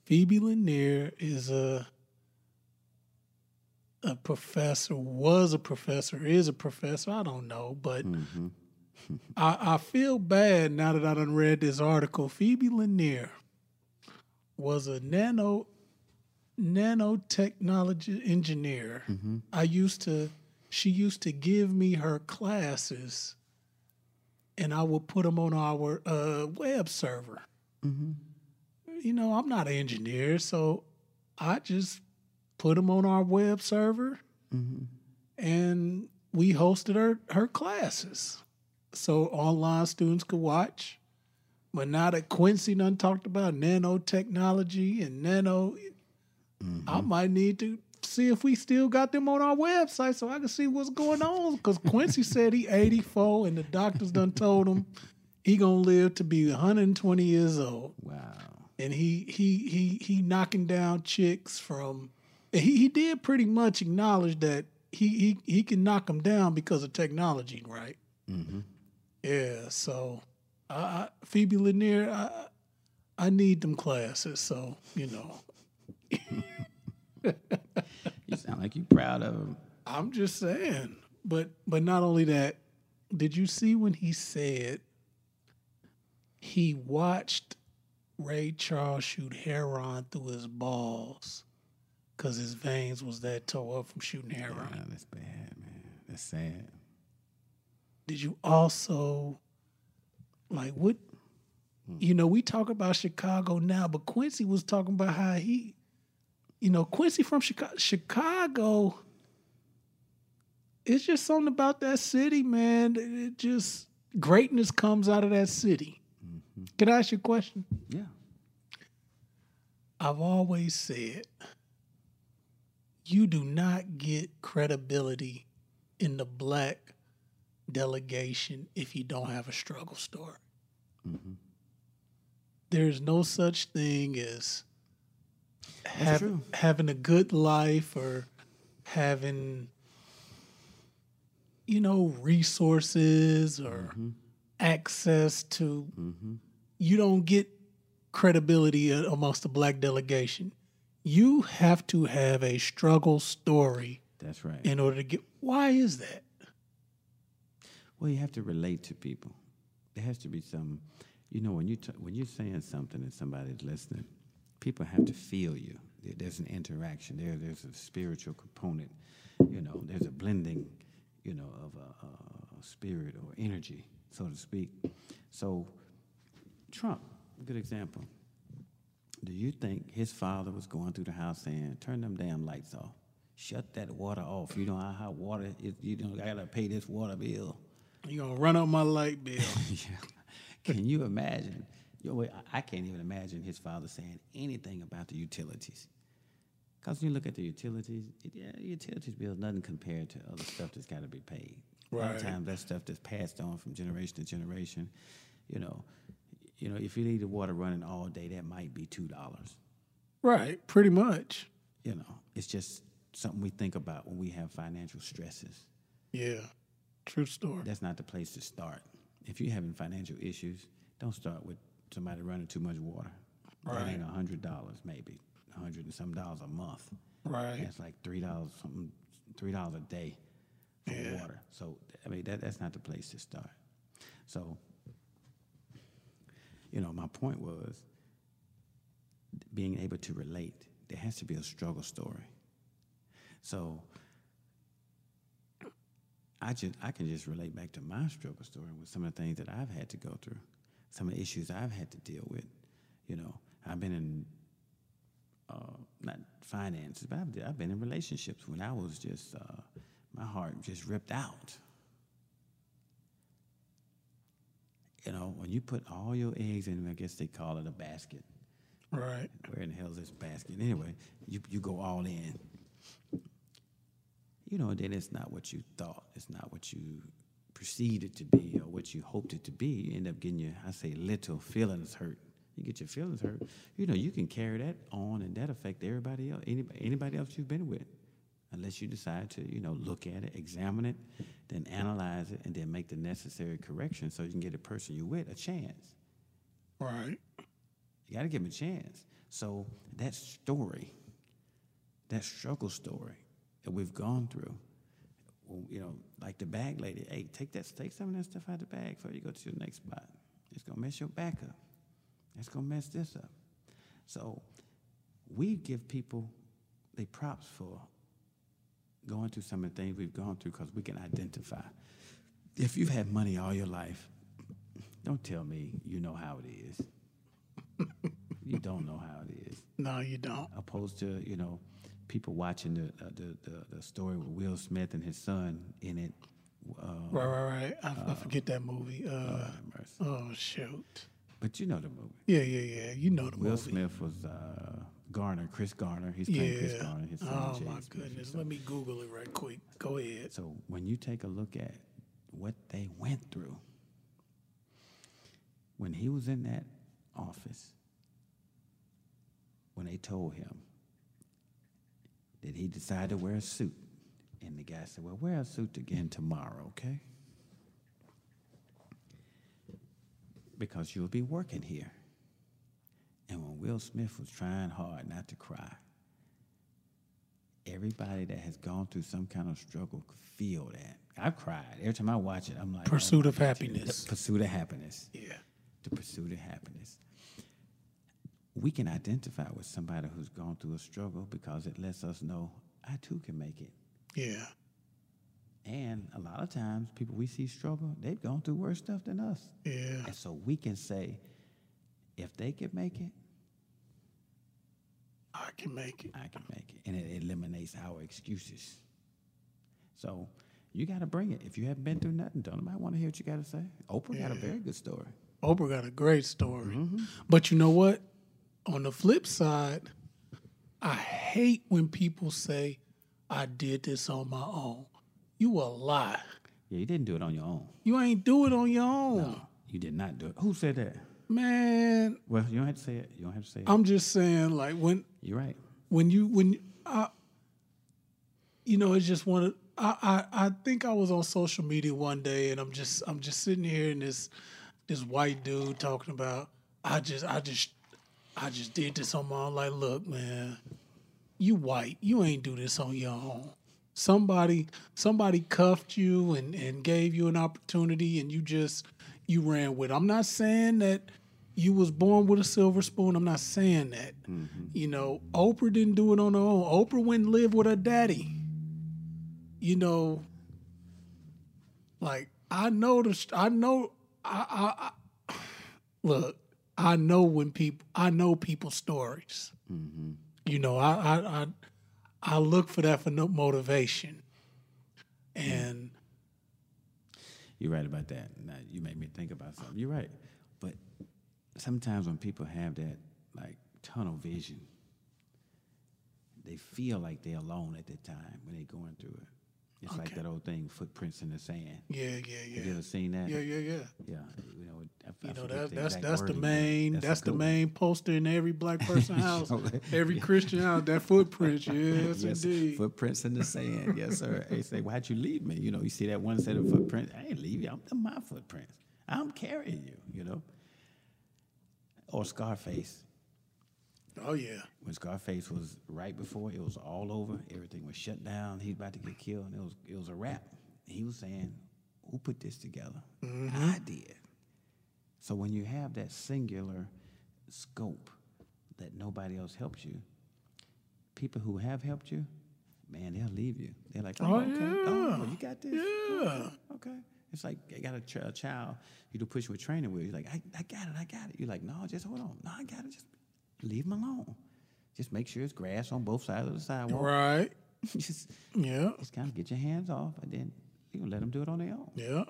Phoebe Lanier is a a professor, was a professor, is a professor. I don't know, but mm-hmm. I, I feel bad now that I done read this article. Phoebe Lanier was a nano nanotechnology engineer. Mm-hmm. I used to, she used to give me her classes, and I would put them on our uh, web server. Mm-hmm. You know, I'm not an engineer, so I just put them on our web server, mm-hmm. and we hosted her her classes, so online students could watch. But now that Quincy done talked about nanotechnology and nano, I mm-hmm. might need to see if we still got them on our website so I can see what's going on. Because Quincy said he 84 and the doctors done told him he gonna live to be 120 years old Wow. and he he he he knocking down chicks from he he did pretty much acknowledge that he he he can knock them down because of technology, right? Mm-hmm. Yeah. So, I, I, Phoebe Lanier, I I need them classes. So you know, You sound like you proud of him. I'm just saying. But but not only that, did you see when he said he watched Ray Charles shoot heroin through his balls because his veins was that tore up from shooting heroin? Yeah, that's bad, man. That's sad. Did you also like what? Hmm. You know, we talk about Chicago now, but Quincy was talking about how he, you know, Quincy from Chicago. Chicago. It's just something about that city, man. It it just greatness comes out of that city. Mm-hmm. Can I ask you a question? Yeah. I've always said you do not get credibility in the black delegation if you don't have a struggle story. Mm-hmm. There's no such thing as have, having a good life or having, you know, resources or mm-hmm. access to. Mm-hmm. You don't get credibility amongst the black delegation. You have to have a struggle story That's right. in order to get. Why is that? Well, you have to relate to people. There has to be some, you know, when you t- when you're saying something and somebody's listening, people have to feel you. There's an interaction. There, there's a spiritual component. You know, there's a blending, you know, of a, a spirit or energy, so to speak. So, Trump, good example. Do you think his father was going through the house saying, "Turn them damn lights off, shut that water off"? You know how hot water is. You know, I gotta pay this water bill. You gonna run up my light bill? yeah. Can you imagine? Yo, wait, I- can't even imagine his father saying anything about the utilities. Because when you look at the utilities, it, yeah, utilities bill is nothing compared to other stuff that's got to be paid. A lot Right. of times that stuff that's passed on from generation to generation. You know, you know, if you leave the water running all day, that might be two dollars. right, pretty much. You know, it's just something we think about when we have financial stresses. Yeah, true story. That's not the place to start. If you're having financial issues, don't start with somebody running too much water. That ain't a hundred dollars, maybe a hundred and some dollars a month. Right. That's like three dollars something, three dollars a day for Yeah. water. So I mean that that's not the place to start. So you know, my point was being able to relate. There has to be a struggle story. So I just I can just relate back to my struggle story with some of the things that I've had to go through, some of the issues I've had to deal with. You know, I've been in uh, not finances, but I've, I've been in relationships when I was just uh, my heart just ripped out. You know, when you put all your eggs in, I guess they call it a basket. Right. Where in the hell is this basket? Anyway, you you go all in. You know, then it's not what you thought. It's not what you perceived it to be or what you hoped it to be. You end up getting your, I say, little feelings hurt. You get your feelings hurt. You know, you can carry that on and that affect everybody else, anybody, anybody else you've been with. Unless you decide to, you know, look at it, examine it, then analyze it, and then make the necessary corrections so you can get the person you're with a chance. Right. You got to give them a chance. So that story, that struggle story that we've gone through, you know, like the bag lady, hey, take that, take some of that stuff out of the bag before you go to your next spot. It's gonna mess your back up. It's gonna mess this up. So we give people they props for going through some of the things we've gone through because we can identify. If you've had money all your life, don't tell me you know how it is you don't know how it is. No, you don't. Opposed to you know, people watching the uh, the, the the story with Will Smith and his son in it. Uh, Right, right, right. I, I forget that movie. Uh, have oh shoot. But you know the movie. Yeah, yeah, yeah. You know the Will movie. Will Smith was uh, Garner, Chris Garner. He's playing Chris Yeah. Garner. His son Oh Jaden my Smith. goodness. Let me Google it right quick. Go ahead. So when you take a look at what they went through, when he was in that office, when they told him that he decided to wear a suit, and the guy said, Well, wear a suit again tomorrow, okay? Because you'll be working here. And when Will Smith was trying hard not to cry, everybody that has gone through some kind of struggle could feel that. I've cried. Every time I watch it, I'm like, Pursuit oh of happiness. The pursuit of happiness. Yeah. The pursuit of happiness. We can identify with somebody who's gone through a struggle because it lets us know I too can make it. Yeah. And a lot of times, people we see struggle, they've gone through worse stuff than us. Yeah. And so we can say, if they can make it, I can make it. I can make it. And it eliminates our excuses. So you got to bring it. If you haven't been through nothing, don't nobody want to hear what you got to say. Oprah got a very good story. Oprah got a great story. Mm-hmm. But you know what? On the flip side, I hate when people say, I did this on my own. You a lie. Yeah, you didn't do it on your own. You ain't do it on your own. No, you did not do it. Who said that? Man, Well, you don't have to say it. You don't have to say it. I'm just saying, like when You're right. when you when I, you know, it's just one of I, I I think I was on social media one day and I'm just I'm just sitting here and this this white dude talking about I just I just I just did this on my own. Like, look, man, you white, you ain't do this on your own. Somebody somebody cuffed you and and gave you an opportunity and you just you ran with. it. I'm not saying that you was born with a silver spoon. I'm not saying that. Mm-hmm. You know, Oprah didn't do it on her own. Oprah went and lived with her daddy. You know, like I know the I know I, I, I look. I know when people I know people's stories. Mm-hmm. You know, I I I, I look for that for no motivation, and You're right about that. Now you made me think about something. You're right, but sometimes when people have that like tunnel vision, they feel like they're alone at that time when they're going through it. It's like that old thing, footprints in the sand. Yeah, yeah, Have you ever seen that? Yeah, yeah, yeah. Yeah, you know, I, I You know that, that's that's the main that's that's the one. main poster in every black person house. Every Christian house. That footprint. Yes, Yes, indeed. footprints in the sand. Yes, sir. They say, "Why'd you leave me?" You know, you see that one set of footprints. I ain't leave you. I'm my footprints. I'm carrying you. You know. Or Scarface. Oh yeah. When Scarface was right before it was all over, everything was shut down. He's about to get killed, and it was it was a wrap. He was saying, "Who put this together? Mm-hmm. I did." So when you have that singular scope that nobody else helps you, people who have helped you, man, they'll leave you. They're like, "Oh, Oh, okay, oh, yeah. you got this, Yeah. okay." It's like I got a, ch- a child you do push with training wheels. You're like, I, I got it, I got it. You're like, no, just hold on. No, I got it. Just leave him alone. Just make sure it's grass on both sides of the sidewalk. Right. just Yeah. just kind of get your hands off, and then you let them do it on their own. Yeah.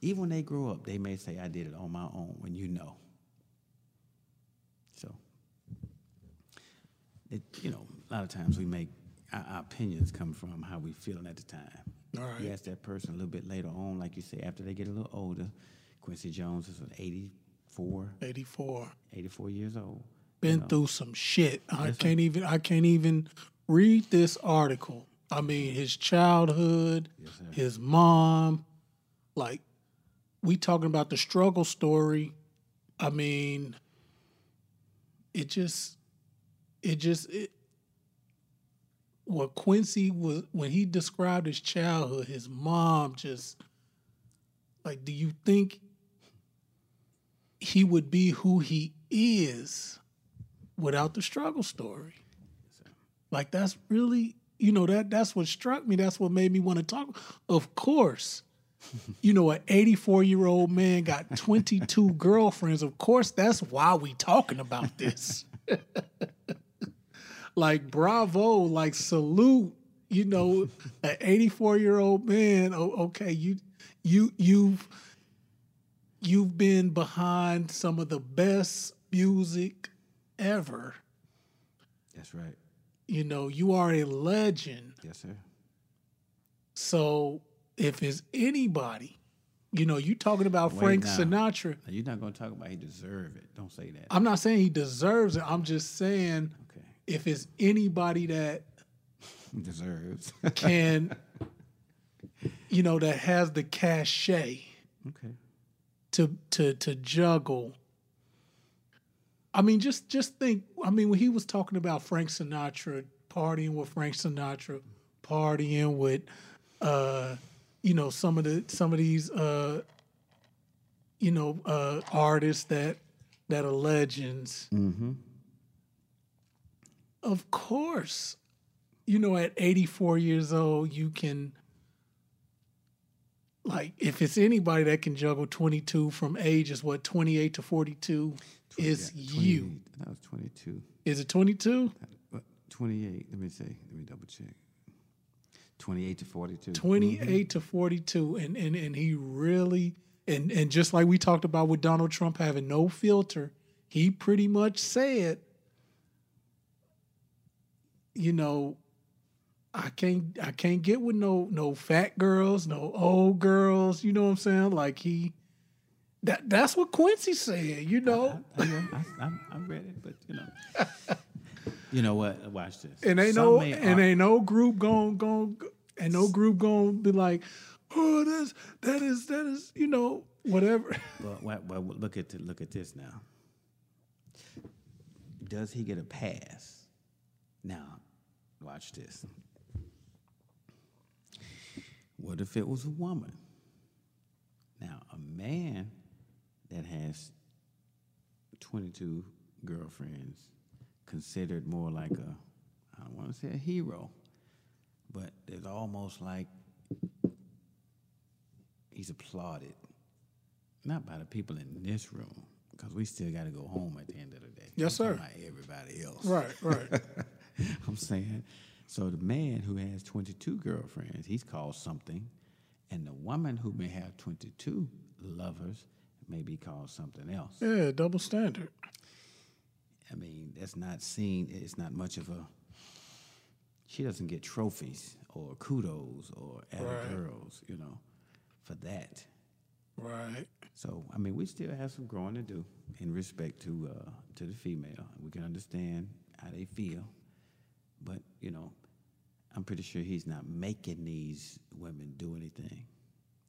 Even when they grow up, they may say, "I did it on my own." When you know, so it, you know, a lot of times we make our, our opinions come from how we feeling at the time. All right. You ask that person a little bit later on, like you say, after they get a little older. Quincy Jones is an 84, 84. 84 years old. Been know. through some shit. I Yes, can't even I can't even read this article. I mean his childhood, Yes, his mom, like we talking about the struggle story. I mean it just it just it what Quincy was when he described his childhood, his mom just like do you think he would be who he is without the struggle story? Like that's really you know that that's what struck me. That's what made me want to talk. Of course, you know, an 84 year old man got 22 girlfriends. Of course, that's why we talking about this. like bravo, like salute. You know, an 84 year old man. Oh, okay, you you you've you've been behind some of the best music ever. That's right. You know, you are a legend. Yes, sir. So if it's anybody, you know, you talking about Wait Frank now. Sinatra. Now, you're not going to talk about he deserve it. Don't say that. I'm not saying he deserves it. I'm just saying okay. if it's anybody that Deserves. can, you know, that has the cachet okay. to to to juggle. I mean, just just think. I mean, when he was talking about Frank Sinatra, partying with Frank Sinatra, partying with, uh, you know, some of the some of these, uh, you know, uh, artists that that are legends. Mm-hmm. Of course, you know, at 84 years old, you can. Like, if it's anybody that can juggle 22 from ages, what, 28 to 42 is you. That was 22. Is it 22? Uh, 28. Let me see. Let me double check. 28 to 42. 28 to 42. And, and, and he really, and, and just like we talked about with Donald Trump having no filter, he pretty much said, you know, I can't I can't get with no no fat girls, no old girls, you know what I'm saying? Like he that that's what Quincy said, you know. I, know, I, I'm, I'm ready, but you know. you know what? Watch this. And ain't Some no and ain't no group going going and no group going to be like, oh, that's that is that is you know whatever. Well, well, well, look at the, look at this now. Does he get a pass? Now, watch this. What if it was a woman? Now, a man that has 22 girlfriends, considered more like a, I don't want to say a hero, but it's almost like he's applauded not by the people in this room, because we still got to go home at the end of the day. Yes, I'm sir. About everybody else, right, right. I'm saying, so the man who has 22 girlfriends, he's called something, And the woman who may have 22 lovers may be called something else. Yeah, double standard. I mean, that's not seen, it's not much of a, she doesn't get trophies or kudos or atta Right. girls, you know, for that. Right. So I mean, we still have some growing to do in respect to uh, to the female. We can understand how they feel, but you know, I'm pretty sure he's not making these women do anything.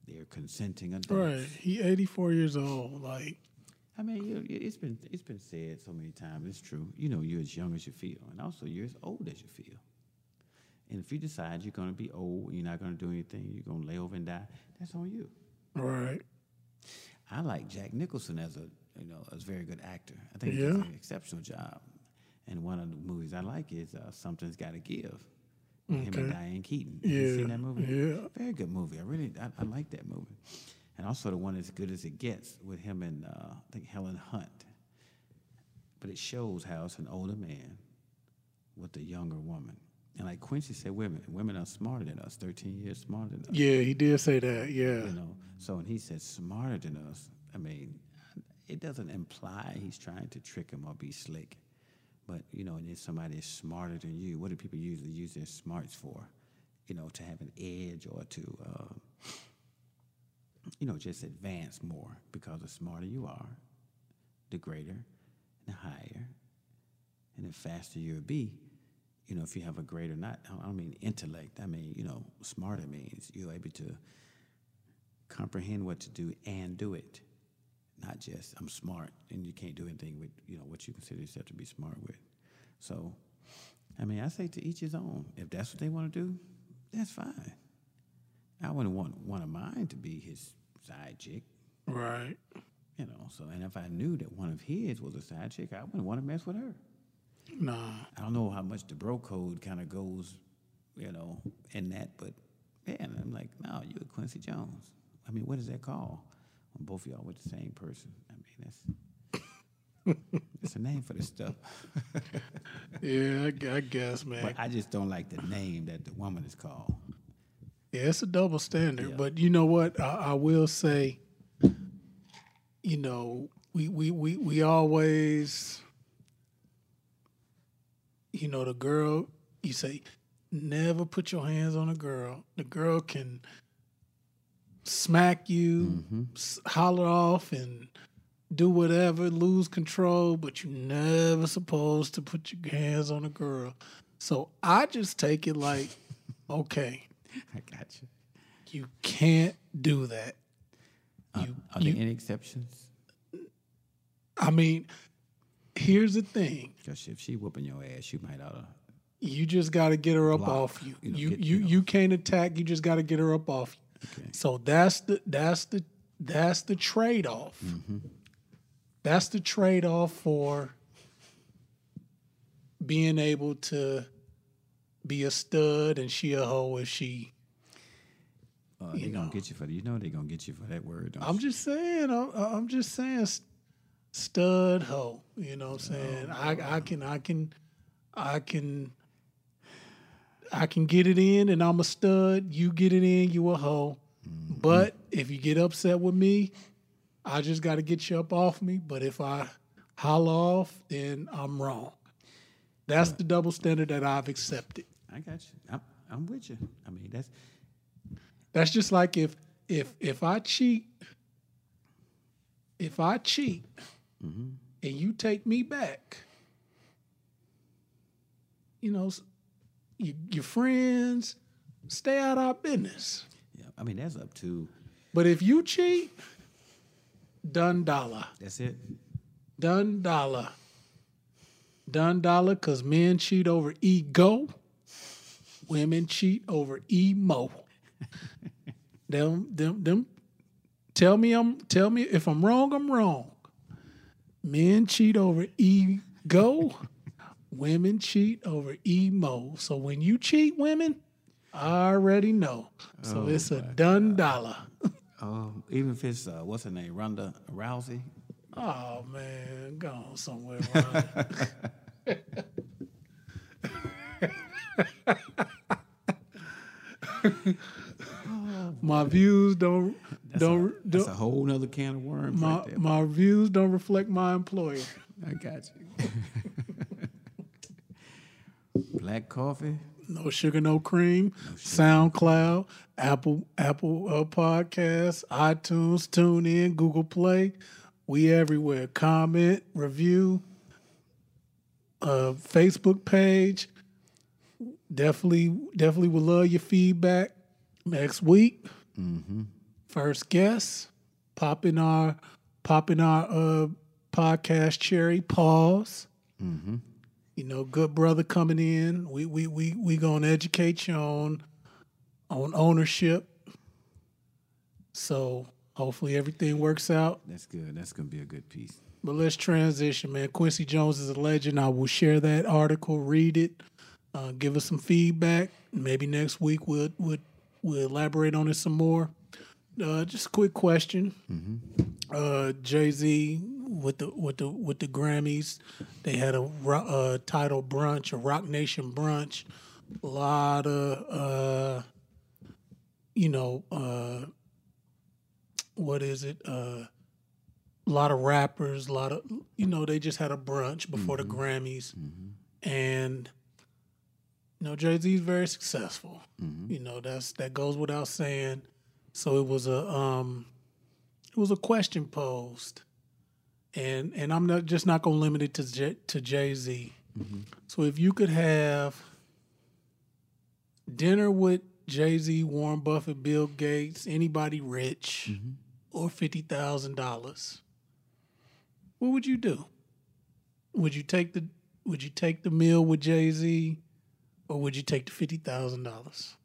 They're consenting adults. Right. He 84 years old. Like, I mean, you, you- it's been it's been said so many times. It's true. You know, you're as young as you feel, and also you're as old as you feel. And if you decide you're going to be old, you're not going to do anything, you're going to lay over and die. That's on you. right. I like Jack Nicholson as a you know as a very good actor. I think he does an exceptional job. And one of the movies I like is uh, Something's Got to Give. With Him and Diane Keaton. Have you Yeah, seen that movie? yeah. Very good movie. I really I, I like that movie. And also the one as good as it gets with him and uh, I think Helen Hunt. But it shows how it's an older man with a younger woman. And like Quincy said, women women are smarter than us, 13 years smarter than us Yeah, he did say that. Yeah. you know. So when he said smarter than us, I mean, it doesn't imply he's trying to trick him or be slick. But you know, and if somebody is smarter than you, what do people usually use their smarts for? You know, to have an edge or to, uh, you know, just advance more. Because the smarter you are, the greater, and the higher, and the faster you'll be. You know, if you have a greater, not I don't mean intellect. I mean, you know, smarter means you're able to comprehend what to do and do it. Not just I'm smart and you can't do anything with you know what you consider yourself to be smart with. So, I mean, I say to each his own. If that's what they want to do, that's fine. I wouldn't want one of mine to be his side chick, Right. you know. So, and if I knew that one of his was a side chick, I wouldn't want to mess with her. Nah. I don't know how much the bro code kind of goes, you know, in that, but man, I'm like, no, you a Quincy Jones. I mean, what is that called? Both of y'all with the same person. I mean, that's it's a name for this stuff. Yeah, I, I guess, man. But I just don't like the name that the woman is called. Yeah, it's a double standard. Yeah. But you know what? I, I will say, you know, we, we, we, we always, you know, the girl, you say, never put your hands on a girl. The girl can smack you, mm-hmm. s- holler off, and do whatever, lose control, but you're never supposed to put your hands on a girl. So I just take it like, okay, I got you. you can't do that. Uh, you, Are you- there any exceptions? I mean, here's the thing: Because if she whooping your ass, you might oughta. you just got to get her up Block, off you. you know, You you you know. you can't attack. You just got to get her up off you. Okay. So that's the that's the that's the trade off. Mm-hmm. That's the trade off for being able to be a stud and she a hoe if she. Uh, they gonna get you for you know they gonna get you for that word. Don't I'm you? just saying. I'm, I'm just saying. Stud hoe. You know what I'm saying? I I can I can I can I can get it in, and I'm a stud. You get it in, you a hoe. Mm-hmm. But if you get upset with me, I just got to get you up off me. But if I holler off, then I'm wrong. That's the double standard that I've accepted. I got you. I'm, I'm with you. I mean, that's That's just like if if if I cheat, if I cheat, mm-hmm. and you take me back, you know, you, your friends stay out our business. yeah. I mean, that's up to. But if you cheat, done dollar, That's it. done dollar, done dollar. Cause men cheat over ego, women cheat over emo. them, them, them. Tell me I'm. Tell me if I'm wrong. I'm wrong. Men cheat over ego. Women cheat over emo. So when you cheat, women, I already know. So it's a done dollar. Um, even if it's uh, what's her name, Ronda Rousey. Oh man, go on somewhere. My views don't don't That's don't a whole nother can of worms my right there. my views don't reflect my employer. I got you. Black coffee. No sugar, no cream. SoundCloud, Apple Apple uh, Podcasts, iTunes, TuneIn, Google Play. We everywhere. Comment, review, uh, Facebook page. Definitely, definitely would love your feedback. Next week, first guest, pop in our pop in our uh, podcast cherry. Pause you know, good brother coming in. We we we we gonna educate you on on ownership. So hopefully everything works out. That's good. That's gonna be a good piece. But let's transition, man. Quincy Jones is a legend. I will share that article, read it, uh, give us some feedback. Maybe next week we'll we'll, we'll elaborate on it some more. Uh, just a quick question. Uh, Jay Z with the with the with the Grammys, they had a uh, Tidal brunch, a Roc Nation brunch. A lot of uh, you know, uh, what is it? Uh, a lot of rappers, a lot of you know, they just had a brunch before the Grammys, and you know, Jay Z is very successful. You know, that's that goes without saying. So it was a um, it was a question posed, and and I'm not just not gonna limit it to J, to Jay Z. Mm-hmm. So if you could have dinner with Jay Z, Warren Buffett, Bill Gates, anybody rich, mm-hmm. or fifty thousand dollars, what would you do? Would you take the Would you take the meal with Jay Z, or would you take the fifty thousand dollars?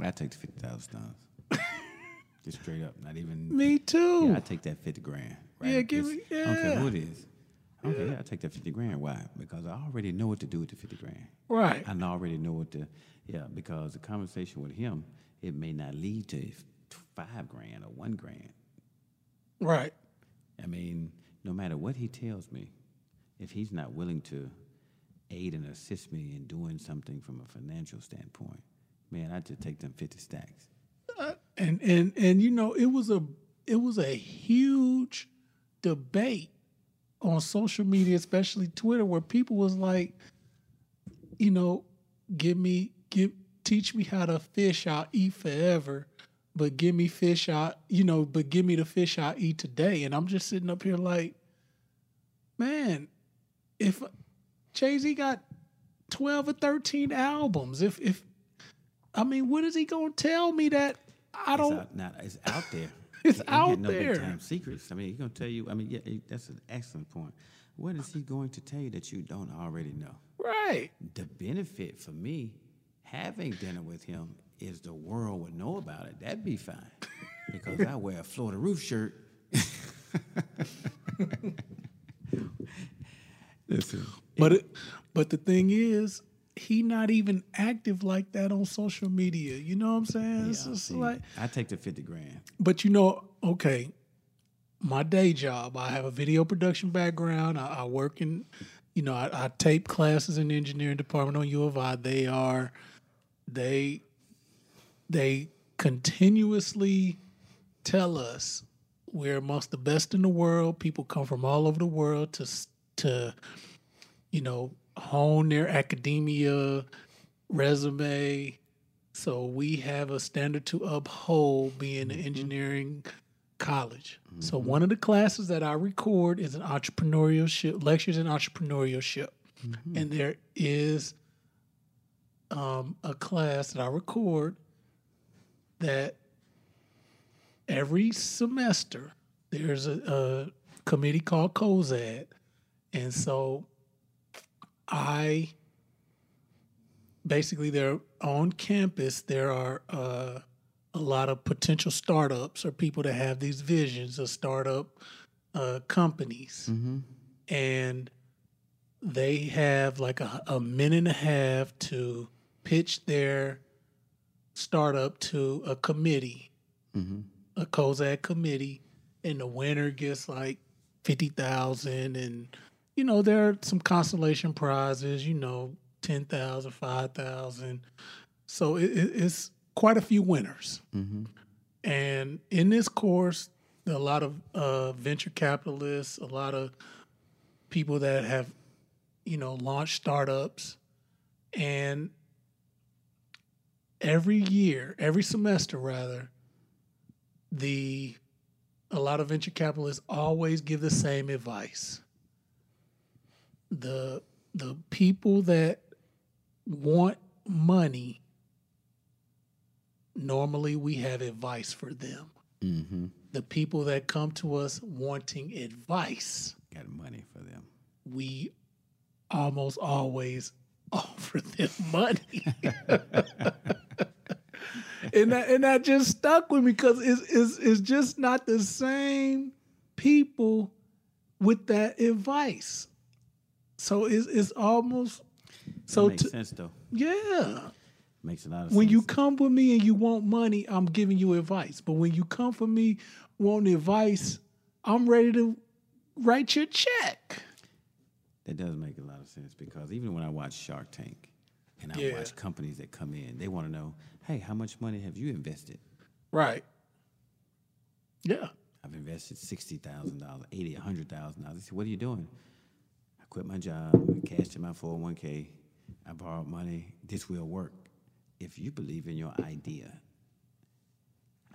I take the fifty thousand dollars. Just straight up, not even. Me too. Yeah, I take that fifty grand. Right? Yeah, give me- I don't care who it is. Okay, yeah, I take that fifty grand. Why? Because I already know what to do with the fifty grand. right. I already know what to. Yeah, because the conversation with him, it may not lead to five grand or one grand. Right. I mean, no matter what he tells me, if he's not willing to aid and assist me in doing something from a financial standpoint, man, I just take them fifty stacks. Uh, and and and you know it was a it was a huge debate on social media especially twitter where people was like you know give me give teach me how to fish i'll eat forever but give me fish i you know but give me the fish i eat today and i'm just sitting up here like man if jay-z got 12 or 13 albums if if i mean what is he gonna tell me that i don't out, now, it's out there. It's out no there. big time secrets. I mean, he's gonna tell you. I mean, yeah, that's an excellent point. What is he going to tell you that you don't already know? right The benefit for me having dinner with him is the world would know about it. That'd be fine because I wear a Florida roof shirt. Listen, But it, but the thing is, he not even active like that on social media. You know what I'm saying? It's yeah, just see, like, I take the fifty grand. but you know, okay, my day job, I have a video production background. I, I work in, you know, I, I tape classes in the engineering department on U of I. They are, they, they continuously tell us we're amongst the best in the world. People come from all over the world to to, you know, hone their academia resume. So we have a standard to uphold being an mm-hmm. engineering college. So mm-hmm. one of the classes that I record is an entrepreneurship lectures in entrepreneurship. Mm-hmm. And there is um, a class that I record that every semester there's a, a committee called COZAD. And so I basically they're on campus there are uh, a lot of potential startups or people that have these visions of startup uh, companies. And they have like a, a minute and a half to pitch their startup to a committee a COZAD committee and the winner gets like 50,000 and you know there are some consolation prizes you know 10,000 5,000 so it, it, it's quite a few winners. And in this course, there are a lot of uh, venture capitalists, a lot of people that have, you know, launched startups. And every year, every semester rather, the a lot of venture capitalists always give the same advice. The the people that want money normally we have advice for them. Mm-hmm. The people that come to us wanting advice, Got money for them. we almost always offer them money. and that and that just stuck with me because it's, it's it's just not the same people with that advice. So it's it's almost So makes to, sense though. yeah. Makes a lot of When sense. you come for me and you want money, I'm giving you advice. But when you come for me wanting advice, I'm ready to write your check. That does make a lot of sense because even when I watch Shark Tank and I Yeah. watch companies that come in, they want to know, hey, how much money have you invested? Right. Yeah. I've invested sixty thousand dollars, eighty, a hundred thousand dollars. They say, "What are you doing?" Quit my job, cashed in my four hundred one k. I borrowed money. This will work if you believe in your idea.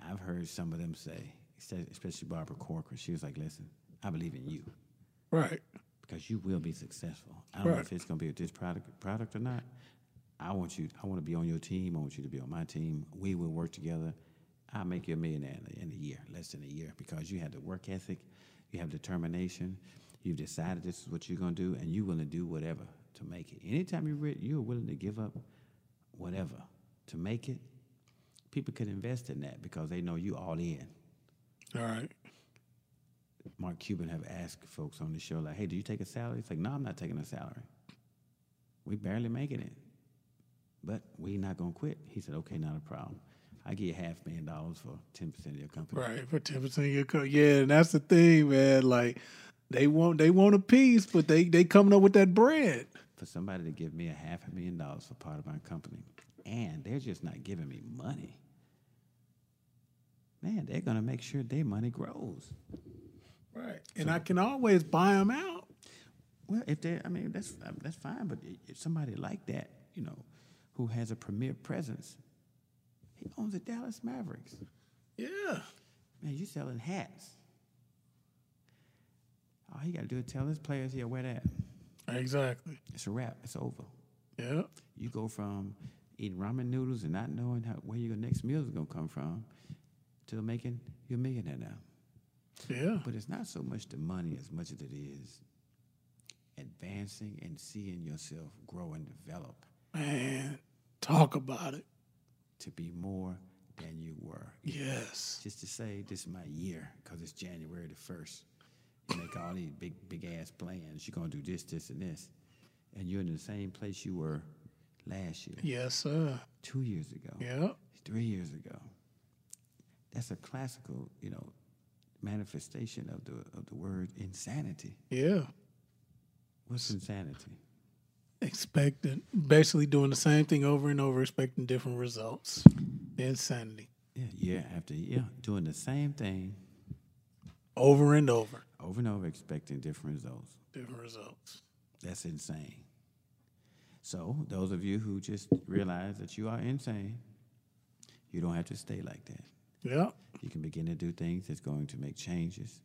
I've heard some of them say, especially Barbara Corcoran. She was like, "Listen, I believe in you Right. because you will be successful. I don't know if it's going to be with this product product or not. I want you. I want to be on your team. I want you to be on my team. We will work together. I'll make you a millionaire in a year, less than a year, because you have the work ethic, you have determination. You've decided this is what you're going to do, and you're willing to do whatever to make it. Anytime you're re- you're willing to give up whatever to make it, people can invest in that because they know you all in. All right. Mark Cuban have asked folks on the show, like, hey, do you take a salary? It's like, no, I'm not taking a salary. We barely making it. But we not gonna quit. He said, okay, not a problem. I give you half a million dollars for ten percent of your company. Right. For ten percent of your company. Yeah, and that's the thing, man. Like they want they want a piece, but they they coming up with that bread. For somebody to give me a half a million dollars for part of my company, and they're just not giving me money. Man, they're gonna make sure their money grows. Right. And I can always buy them out. Well, if they, I mean, that's um, that's fine. But if somebody like that, you know, who has a premier presence, he owns the Dallas Mavericks. Yeah. Man, you selling hats. All you gotta do is tell his players here where that. Exactly. It's a wrap. It's over. Yeah. You go from eating ramen noodles and not knowing how, where your next meal is gonna come from to making you a millionaire now. Yeah. But it's not so much the money as much as it is advancing and seeing yourself grow and develop. Man, talk about it. To be more than you were. Yes. Just to say, this is my year because it's January the 1st make all these big big ass plans. You're gonna do this, this, and this, and you're in the same place you were last year, Yes, sir. two years ago, Yeah. three years ago. That's a classical, you know, manifestation of the of the word insanity. Yeah. What's insanity? Expecting basically doing the same thing over and over, expecting different results. Insanity. Yeah, year after year, doing the same thing Over and over. Over and over, expecting different results. Different results. That's insane. So, those of you who just realize that you are insane, you don't have to stay like that. Yeah. You can begin to do things that's going to make changes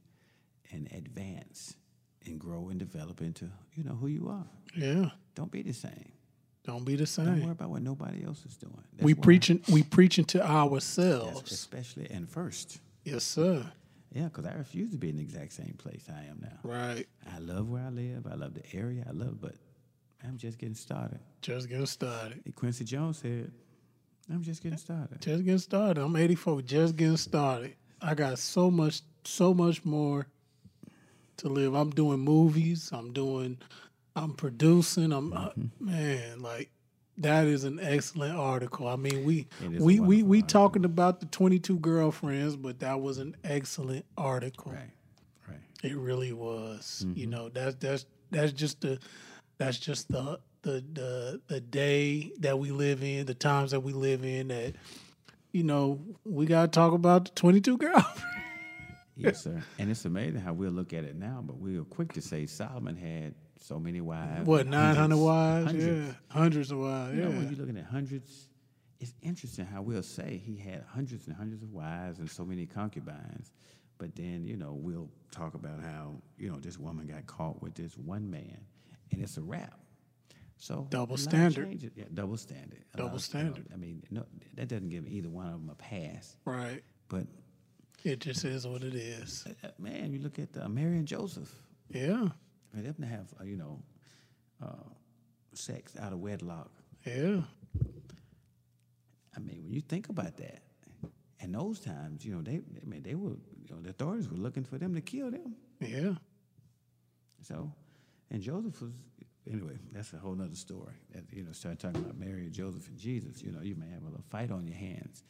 and advance and grow and develop into, you know, who you are. Yeah. Don't be the same. Don't be the same. Don't worry about what nobody else is doing. That's We preaching we preaching to ourselves. especially and first. Yes, sir. Yeah, because I refuse to be in the exact same place I am now. Right. I love where I live. I love the area. I love, but I'm just getting started. Just getting started. And Quincy Jones said, "I'm just getting started." Just getting started. I'm 84. Just getting started. I got so much, so much more to live. I'm doing movies. I'm doing. I'm producing. I'm uh, man. Like that is an excellent article. I mean, we It is a we we we article. talking about the 22 girlfriends, but that was an excellent article. Right, right. It really was. You Mm-hmm. know, that's that's that's just the that's just the the the the day that we live in, the times that we live in that you know, we got to talk about the 22 girl. Yes, sir. And it's amazing how we'll look at it now, but we are quick to say Solomon had so many wives. what, nine hundred wives? Hundreds. Yeah. Hundreds of wives. You Yeah. know, when you're looking at hundreds, it's interesting how we'll say he had hundreds and hundreds of wives and so many concubines. But then, you know, we'll talk about how, you know, this woman got caught with this one man and it's a wrap. So Double standard. Yeah, double standard. Double lot of- you know, standard. I mean, no, that doesn't give either one of them a pass. Right. But It just is what it is. uh, man, you look at uh, Mary and Joseph. Yeah. For them to have, uh, you know, uh, sex out of wedlock. Yeah. I mean, when you think about that, in those times, you know, they, I mean, they were, you know, the authorities were looking for them to kill them. Yeah. So, and Joseph was, anyway, that's a whole other story. That, you know, start talking about Mary and Joseph and Jesus, you know, you may have a little fight on your hands.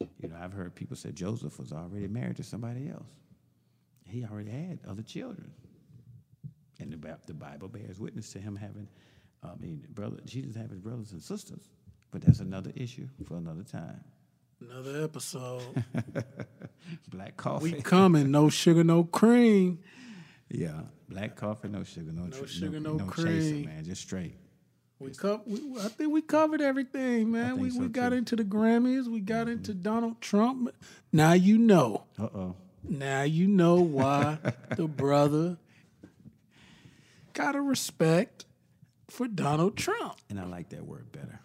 You know, I've heard people say Joseph was already married to somebody else. He already had other children. And the, the Bible bears witness to him having, I mean, brother, Jesus having brothers and sisters. But that's another issue for another time. Another episode. Black coffee. we coming. No sugar, no cream. Yeah, black coffee, no sugar, no, tr- sugar, no, no chaser, cream. man, just straight. We, co- we I think we covered everything, man. We so, we got too. Mm-hmm. into the Grammys. We got into Donald Trump. Now you know. Uh oh. Now you know why the brother got a respect for Donald Trump. And I like that word better.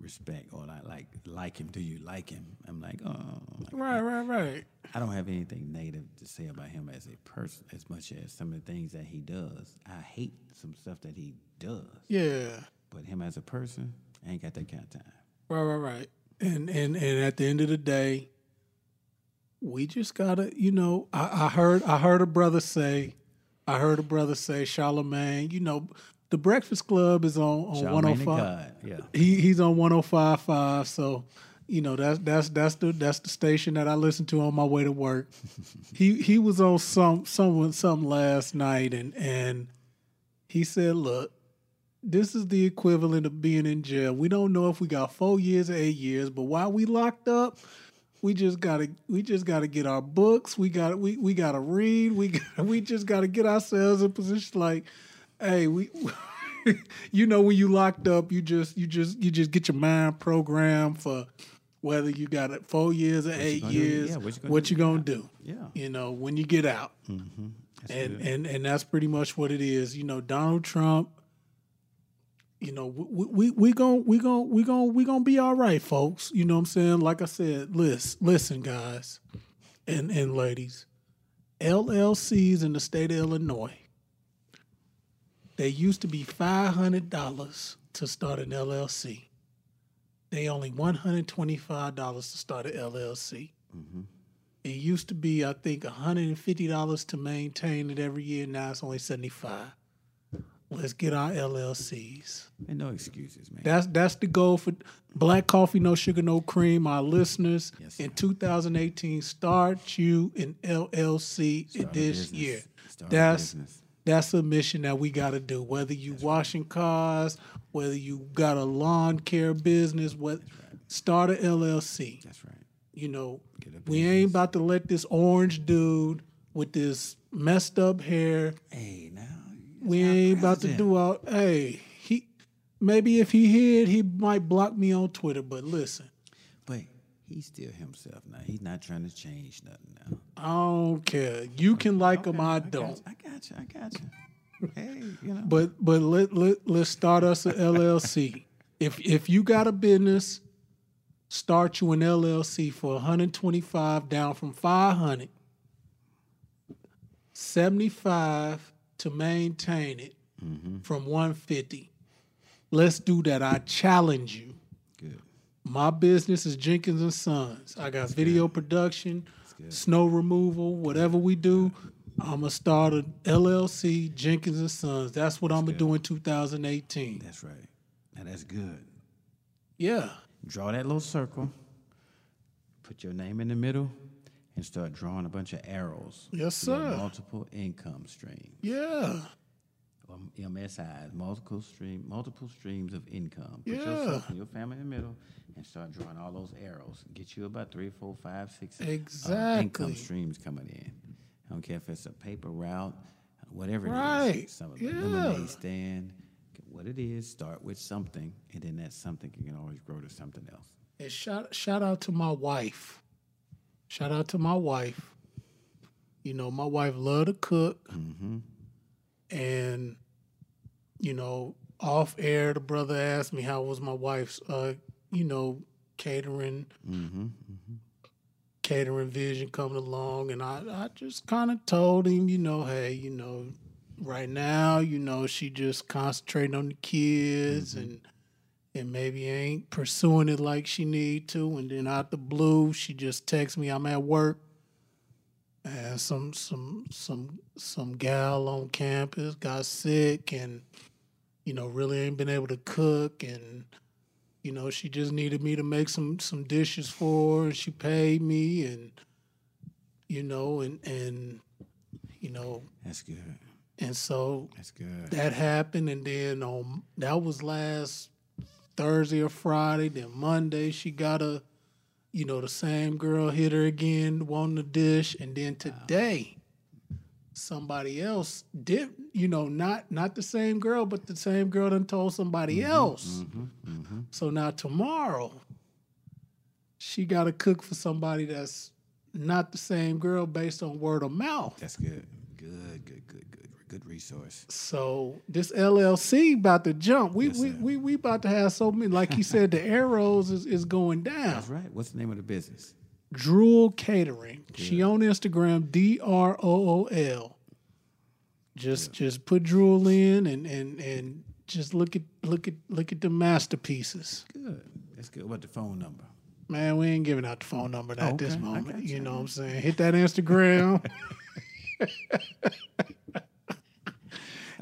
Respect, or I like like him. Do you like him? I'm like, oh, like, Right, right, right. I don't have anything negative to say about him as a person, as much as some of the things that he does. I hate some stuff that he does, Yeah. but him as a person, I ain't got that kind of time. Right, right, right. And and and at the end of the day, we just gotta, you know, I, I heard I heard a brother say, I heard a brother say, Charlamagne, you know, the Breakfast Club is on on one Charlamagne oh five. Yeah. He he's on one oh five five. So, you know, that's that's that's the that's the station that I listen to on my way to work. he he was on some someone something last night and and he said, Look, this is the equivalent of being in jail. We don't know if we got four years or eight years, but while we locked up, we just gotta we just gotta get our books. We got we we gotta read. We got, we just gotta get ourselves in position. Like, hey, we. you know when you locked up, you just you just you just get your mind programmed for whether you got it four years or eight years. Yeah, what you gonna what do? you gonna do? Yeah. You know when you get out mm-hmm. and and and that's pretty much what it is. You know, Donald Trump. You know, we we we going we going we going we gonna be all right, folks. You know what I'm saying? Like I said, listen, listen, guys, and and ladies, LLCs in the state of Illinois. They used to be five hundred dollars to start an LLC. They only one hundred twenty five dollars to start an LLC. Mm-hmm. It used to be, I think, $150 to maintain it every year. Now it's only 75 Let's get our LLCs. And no excuses, man. That's that's the goal for Black Coffee, No Sugar, No Cream. Our listeners Yes, in 2018, start you an LLC Start this year. Start That's that's a mission that we got to do. Whether you washing cars, whether you got a lawn care business, what start a LLC That's right. you know, we ain't about to let this orange dude with this messed up hair. Hey, now. We ain't about to do all. Hey, he maybe if he hid, he might block me on Twitter. But listen, But he's still himself now. He's not trying to change nothing now. I don't care. You can like him, I got don't. you, I got you. I got you. hey, you know. But but let let let's start us a LLC. if if you got a business, start you an LLC for 125 down from 500. 75 to maintain it mm-hmm. from 150. Let's do that. I challenge you. good. My business is Jenkins and Sons. I got video production, snow removal, whatever we do. I'm gonna start an LLC, Jenkins and Sons. That's what I'm gonna do in 2018. That's right. Now that's good. Yeah, Draw that little circle. Put your name in the middle, and start drawing a bunch of arrows. Yes, sir. Multiple income streams. yeah. um, MSIs, multiple stream, multiple streams of income. Put Yeah. yourself and your family in the middle, and start drawing all those arrows. Get you about three, four, five, six uh, income streams coming in. I don't care if it's a paper route, whatever it is. Right. Some of Yeah. the lemonade stand, what it is. Start with something, and then that something can always grow to something else. And shout shout out to my wife. Shout out to my wife. You know, my wife loved to cook. Mm-hmm. And, you know, off air, the brother asked me how was my wife's, uh, you know, catering, mm-hmm, mm-hmm. catering vision coming along, and I, I just kind of told him, you know, hey, you know, right now, you know, she just concentrating on the kids and and maybe ain't pursuing it like she need to, and then out the blue, she just texts me, I'm at work. And some some some some gal on campus got sick and you know really ain't been able to cook and you know she just needed me to make some some dishes for her and she paid me and you know and and you know That's good. and so That's good. that happened and then on that was last Thursday or Friday. Then Monday she got a you know, the same girl hit her again, wanting the dish, and then today somebody else did you know, not not the same girl, but the same girl done told somebody mm-hmm, else. Mm-hmm, mm-hmm. So now tomorrow she gotta cook for somebody that's not the same girl based on word of mouth. That's good. Good, good, good, good. Good resource. So this LLC about to jump. We Yes, we, we we about to have so many. Like you said, the arrows is, is going down. That's right. What's the name of the business? Drool Catering. She on Instagram. D R O O L. Just just put drool in and and and just look at look at look at the masterpieces. Good. That's good. What the phone number? Man, we ain't giving out the phone number at oh, this okay. I moment. You you. know what I'm saying? Hit that Instagram.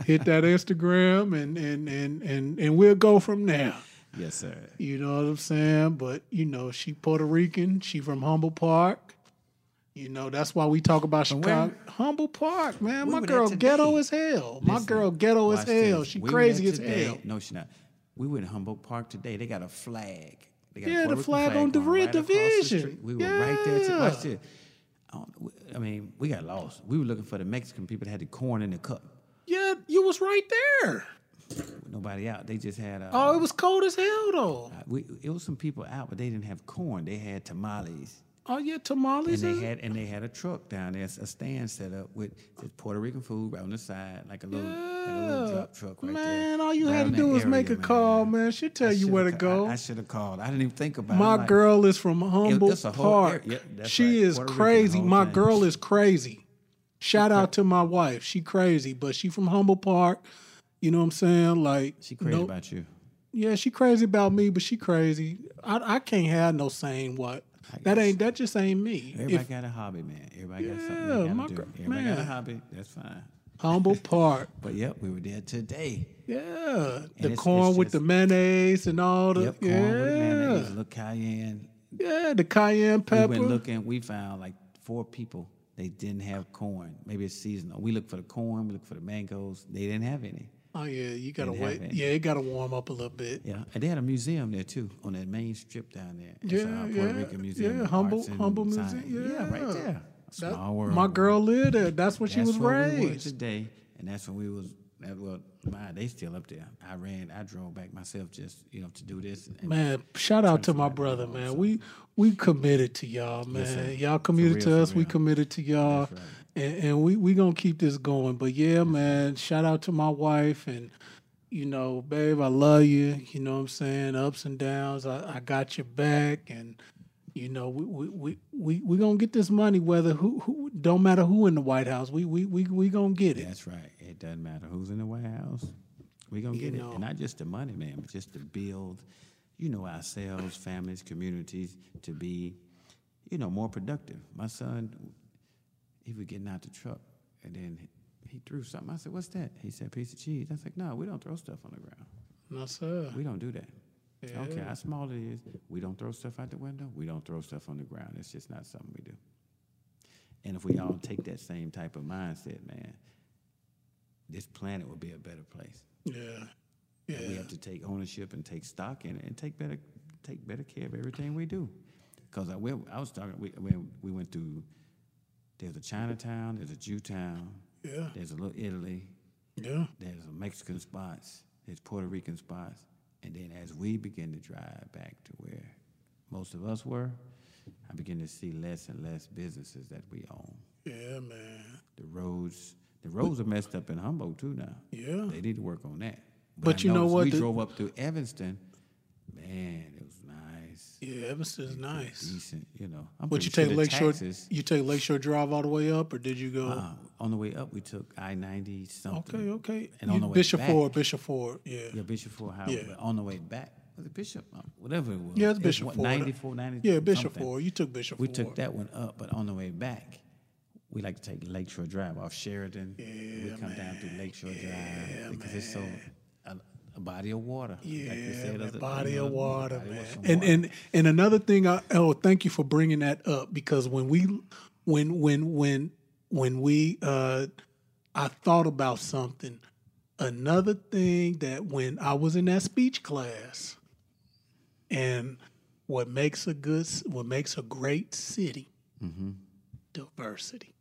Hit that Instagram and and and and and we'll go from there. Yes, sir. You know what I'm saying? But you know, she Puerto Rican. She from Humboldt Park. You know, that's why we talk about From Chicago. where? Humboldt Park, man. We My girl ghetto as hell. My girl ghetto as hell. this. She We were crazy as today. hell. No, she's not. We were in Humboldt Park today. They got a flag. They got a Yeah, the Puerto Rican flag on the red right across the Division. We were right there. To, watch Yeah. this. I mean, we got lost. We were looking for the Mexican people that had the corn in the cup. Yeah, you was right there. Nobody out. They just had. Uh, Oh, it was cold as hell though. We, it was some people out, but they didn't have corn. They had tamales. Oh yeah, tamales. And they had and they had a truck down there, a stand set up with Puerto Rican food right on the side, like a little, like a little drop truck right there. man, all you had to do was make a area, call, man. She'll tell I you where to go. I, I should have called. I didn't even think about it. My like, girl is from Humboldt that's Park. area- yeah, she right. is Puerto crazy. My thing. girl is crazy. Shout out to my wife. She crazy, but she from Humboldt Park. You know what I'm saying? Like She crazy no- about you. Yeah, she crazy about me, but she crazy. I, I can't have no saying what. That ain't that just ain't me. Everybody If got a hobby, man. Everybody got something Yeah, they gotta my do. Everybody got a hobby. That's fine. Humboldt Park. But yep, we were there today. Yeah. The it's- corn it's with the mayonnaise and all the Yep, corn yeah. with mayonnaise, little cayenne. Yeah, the cayenne pepper. We went looking. We found like four people. They didn't have corn. Maybe it's seasonal. We look for the corn. We look for the mangoes. They didn't have any. oh yeah, you gotta wait. Yeah, it gotta warm up a little bit. Yeah, and they had a museum there too on that main strip down there. It's Yeah, a Puerto yeah, Rican Museum. yeah, Humble- Humble Museum, Yeah, right yeah. there. That- my girl lived there. That's where she That's was where we raised. today, and that's when we was. That, well, my they still up there. I ran. I drove back myself just you know to do this. Man, shout out to my brother, man. so. We we committed to y'all, man. y'all committed real, to us. We committed to y'all, and, and we we gonna keep this going. But yeah, man, shout out to my wife and you know, babe, I love you. You know what I'm saying? Ups and downs, I, I got your back, and you know, we we we we, we gonna get this money. Whether who who don't matter who in the White House, we we we we gonna get it. That's right. It doesn't matter who's in the White House. We gonna get know. it, and not just the money, man, but just to build, you know, ourselves, families, communities to be, you know, more productive. My son, he was getting out the truck, and then he, he threw something. I said, "What's that?" He said, "Piece of cheese." I like, "No, we don't throw stuff on the ground. No sir. We don't do that." I don't care how small it is. We don't throw stuff out the window. We don't throw stuff on the ground. It's just not something we do. And if we all take that same type of mindset, man, this planet would be a better place. Yeah. And we have to take ownership and take stock in it and take better take better care of everything we do. Because I, we, I was talking we, we went through. There's a Chinatown, there's a Jewtown, Yeah. there's a little Italy, Yeah. there's a Mexican spots, there's Puerto Rican spots, and then as we begin to drive back to where most of us were, I begin to see less and less businesses that we own. Yeah, man. The roads, the roads are messed up in Humboldt too now. Yeah. They need to work on that. But I you know noticed what? We The- drove up through Evanston. Man, it was. Yeah, Evanston's nice. Decent, you know. I'm But you take sure Lakeshore, you take Lakeshore Drive all the way up, or did you go? uh, on the way up, we took I ninety something. okay, okay. And You- on the way Bishop back, Ford, Bishop Ford. Yeah. Yeah, Bishop Ford Highway. Yeah. But on the way back, was it Bishop? Uh, Whatever it was. Yeah, it's Bishop Ford. 94, 90 Yeah, Bishop something. Ford. You took Bishop We Ford. took that one up, but on the way back, we like to take Lakeshore Drive off Sheridan. Yeah, we come down through Lakeshore Drive because it's so a, a body of water. Yeah, like said, other- body of water, body man. And water. and and another thing, I oh, thank you for bringing that up because when we, when when when when we, uh, I thought about something. Another thing that when I was in that speech class, and what makes a good, what makes a great city, diversity.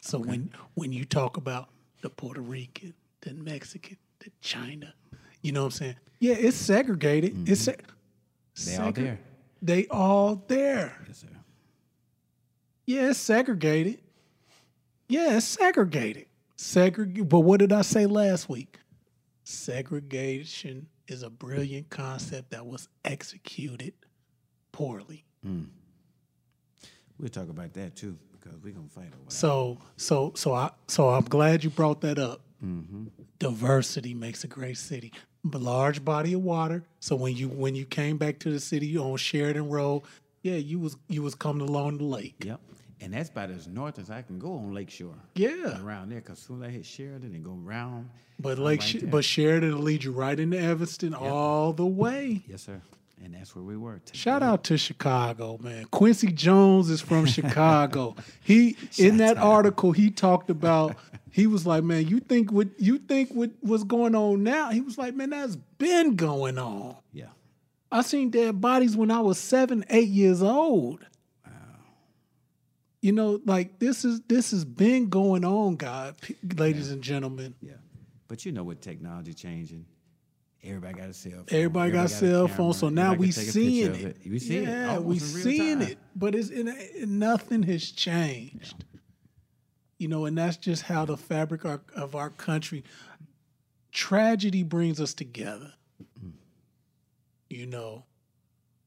So when when you talk about the Puerto Rican, the Mexican, the China, you know what I'm saying? Yeah, it's segregated. It's mm-hmm. se- They all there. They all there. Yes, sir. Yeah, it's segregated. Yeah, it's segregated. Segregate. But what did I say last week? Segregation is a brilliant concept that was executed poorly. Mm. We'll talk about that too because we're gonna fight over. So, so, so I, so I'm glad you brought that up. Mm-hmm. Diversity makes a great city. A large body of water. So when you when you came back to the city on Sheridan Road, yeah, you was you was coming along the lake. Yep. And that's about as north as I can go on Lakeshore. Yeah. Around there, because soon as I hit Sheridan and go around. But Lake, right Sh- but Sheridan will lead you right into Evanston all the way. Yes, sir. And that's where we were. Take Shout out to Chicago, man. Quincy Jones is from Chicago. He in that article he talked about. He was like, man, you think what you think what what's going on now? He was like, man, that's been going on. Yeah. I seen dead bodies when I was seven, eight years old. Wow. You know, like this is this has been going on, God, ladies and gentlemen. Yeah. But you know, with technology changing, everybody got a cell phone. Everybody got cell phones, so now we seeing it. We see it. Yeah, we in real seeing it, but it's it, it- nothing has changed. You know, and that's just how the fabric of, of our country. Tragedy brings us together. Mm-hmm. You know,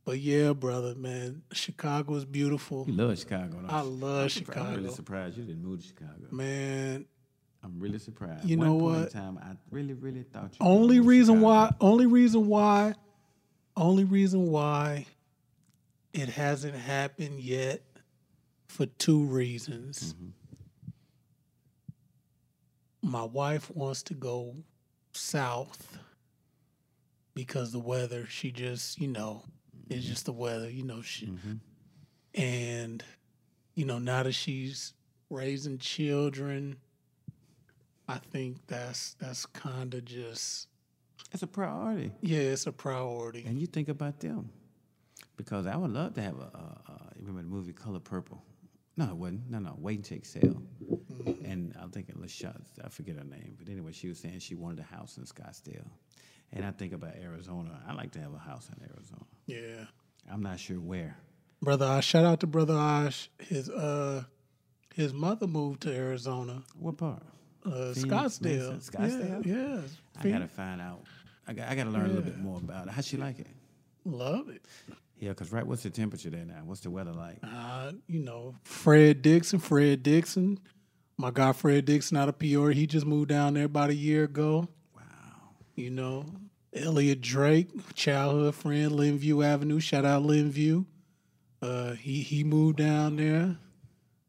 but yeah, brother, man, Chicago is beautiful, You love Chicago. I love I'm surprised- I'm really surprised you didn't move to Chicago. man. I'm really surprised. You One know what? time, I really, really thought you. Only were gonna move to reason why, only reason why, only reason why it hasn't happened yet for two reasons. Mm-hmm. My wife wants to go south because the weather, she just, you know, it's just the weather, you know, she, Mm-hmm. and, you know, now that she's raising children, I think that's that's kind of just It's a priority, yeah, it's a priority. and you think about them because I would love to have a. Uh, you remember the movie Color Purple? No, it wasn't. No, no, Waiting to Exhale. And I'm thinking LaShawn, I forget her name, but anyway, she was saying she wanted a house in Scottsdale, and I think about Arizona. I like to have a house in Arizona. Yeah, I'm not sure where. brother Osh, shout out to brother Osh. His uh, his mother moved to Arizona, What part? Uh, Phoenix, Scottsdale. Mesa, Scottsdale? Yeah, yeah. I gotta find out. I got, I gotta learn a little bit more about it. How she like it? love it. Yeah, cause right, what's the temperature there now? What's the weather like? Uh, you know, Fred Dixon, Fred Dixon, my guy Fred Dixon out of Peoria. He just moved down there about a year ago. Wow. You know, Elliot Drake, childhood friend, Linview Avenue. Shout out Linview. Uh, he he moved down there,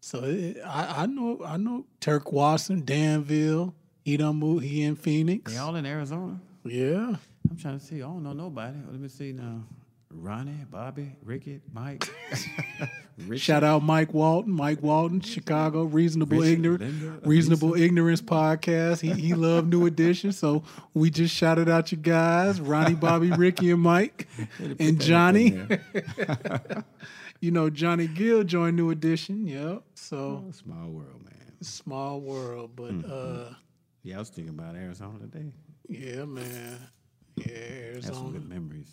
so it, I I know I know Turk Watson, Danville. He done moved. He in Phoenix. They all in Arizona? yeah, I'm trying to see. I don't know nobody. Let me see now. Ronnie, Bobby, Ricky, Mike. Shout out Mike Walton, Mike Walton, Chicago, Reasonable Richard, Ignorance, Linda, Reasonable Ignorance podcast. He he loved New Edition, so we just shouted out you guys, Ronnie, Bobby, Ricky, and Mike, and Johnny. you know Johnny Gill joined New Edition. Yep. So Oh, small world, man. small world, but uh, Yeah, I was thinking about Arizona today. yeah, man, yeah, Had some good memories.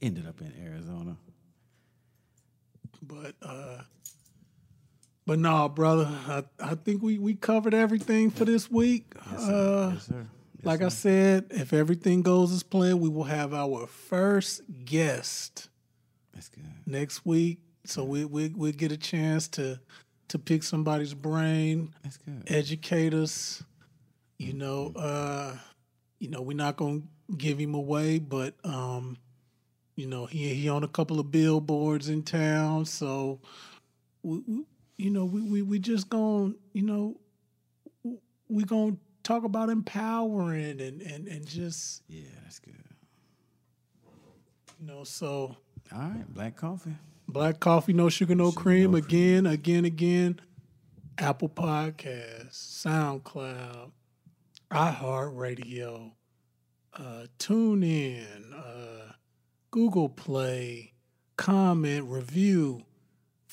Ended up in Arizona. But uh but no, brother, I, I think we, we covered everything for this week. Yes, sir. Uh, yes, sir. Yes, like I said, if everything goes as planned, we will have our first guest That's good. next week. So we we we get a chance to to pick somebody's brain, That's good. educate us. You know, uh, you know, we're not gonna give him away, but um, you know, he he on a couple of billboards in town, so we, we you know, we we we just gonna, you know, we gonna talk about empowering and and and just Yeah, that's good. you know, so All right, black coffee. Black coffee, no sugar, no Sugar, cream. no again, again, again. Apple Podcasts, SoundCloud, iHeartRadio, uh, TuneIn, uh, Google Play, comment, review,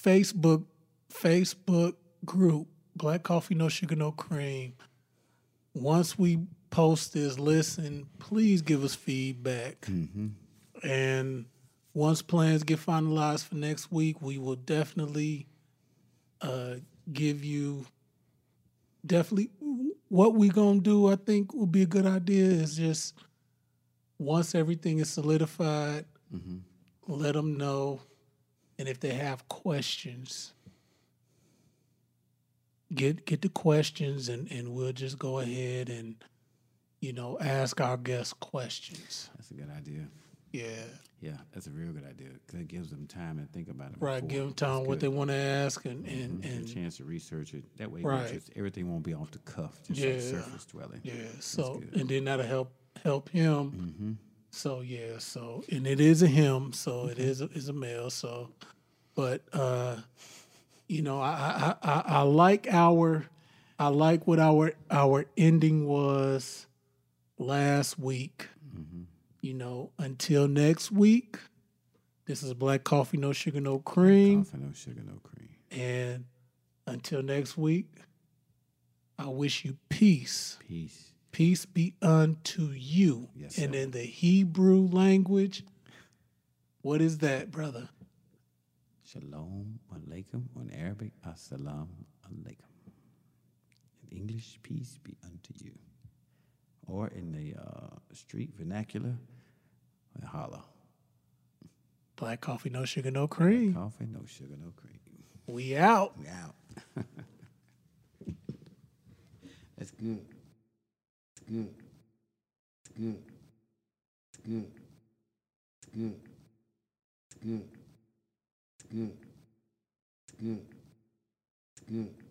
Facebook, Facebook group, Black Coffee, No Sugar, No Cream. Once we post this, listen, please give us feedback. And once plans get finalized for next week, we will definitely uh, give you definitely what we gonna do. I think would be a good idea is just once everything is solidified, let them know, and if they have questions, get get the questions, and and we'll just go ahead and you know ask our guests questions. That's a good idea. Yeah. Yeah, that's a real good idea because it gives them time to think about it. Right, before. give them time That's what they want to ask, and and, a and chance to research it. That way, Right. just, everything won't be off the cuff, just Yeah. like surface dwelling. yeah. So. Mm-hmm. and then that'll help help him. So yeah. So and it is a him. So it is a, is a male. So, but uh, you know, I I, I I like our I like what our our ending was last week. You know, until next week. This is black coffee, no sugar, no cream. Black Coffee, no sugar, no cream. And until next week, I wish you peace. Peace. Peace be unto you. Yes, and sir. in the Hebrew language, what is that, brother? Shalom alaikum. In Arabic, assalamu alaikum. In English, peace be unto you. Or in the uh, street vernacular, holla. Black coffee, no sugar, no cream. Black Coffee, no sugar, no cream. We out. We out. That's good. It's good. It's good. It's good. It's good. It's good. It's good. It's good. It's good.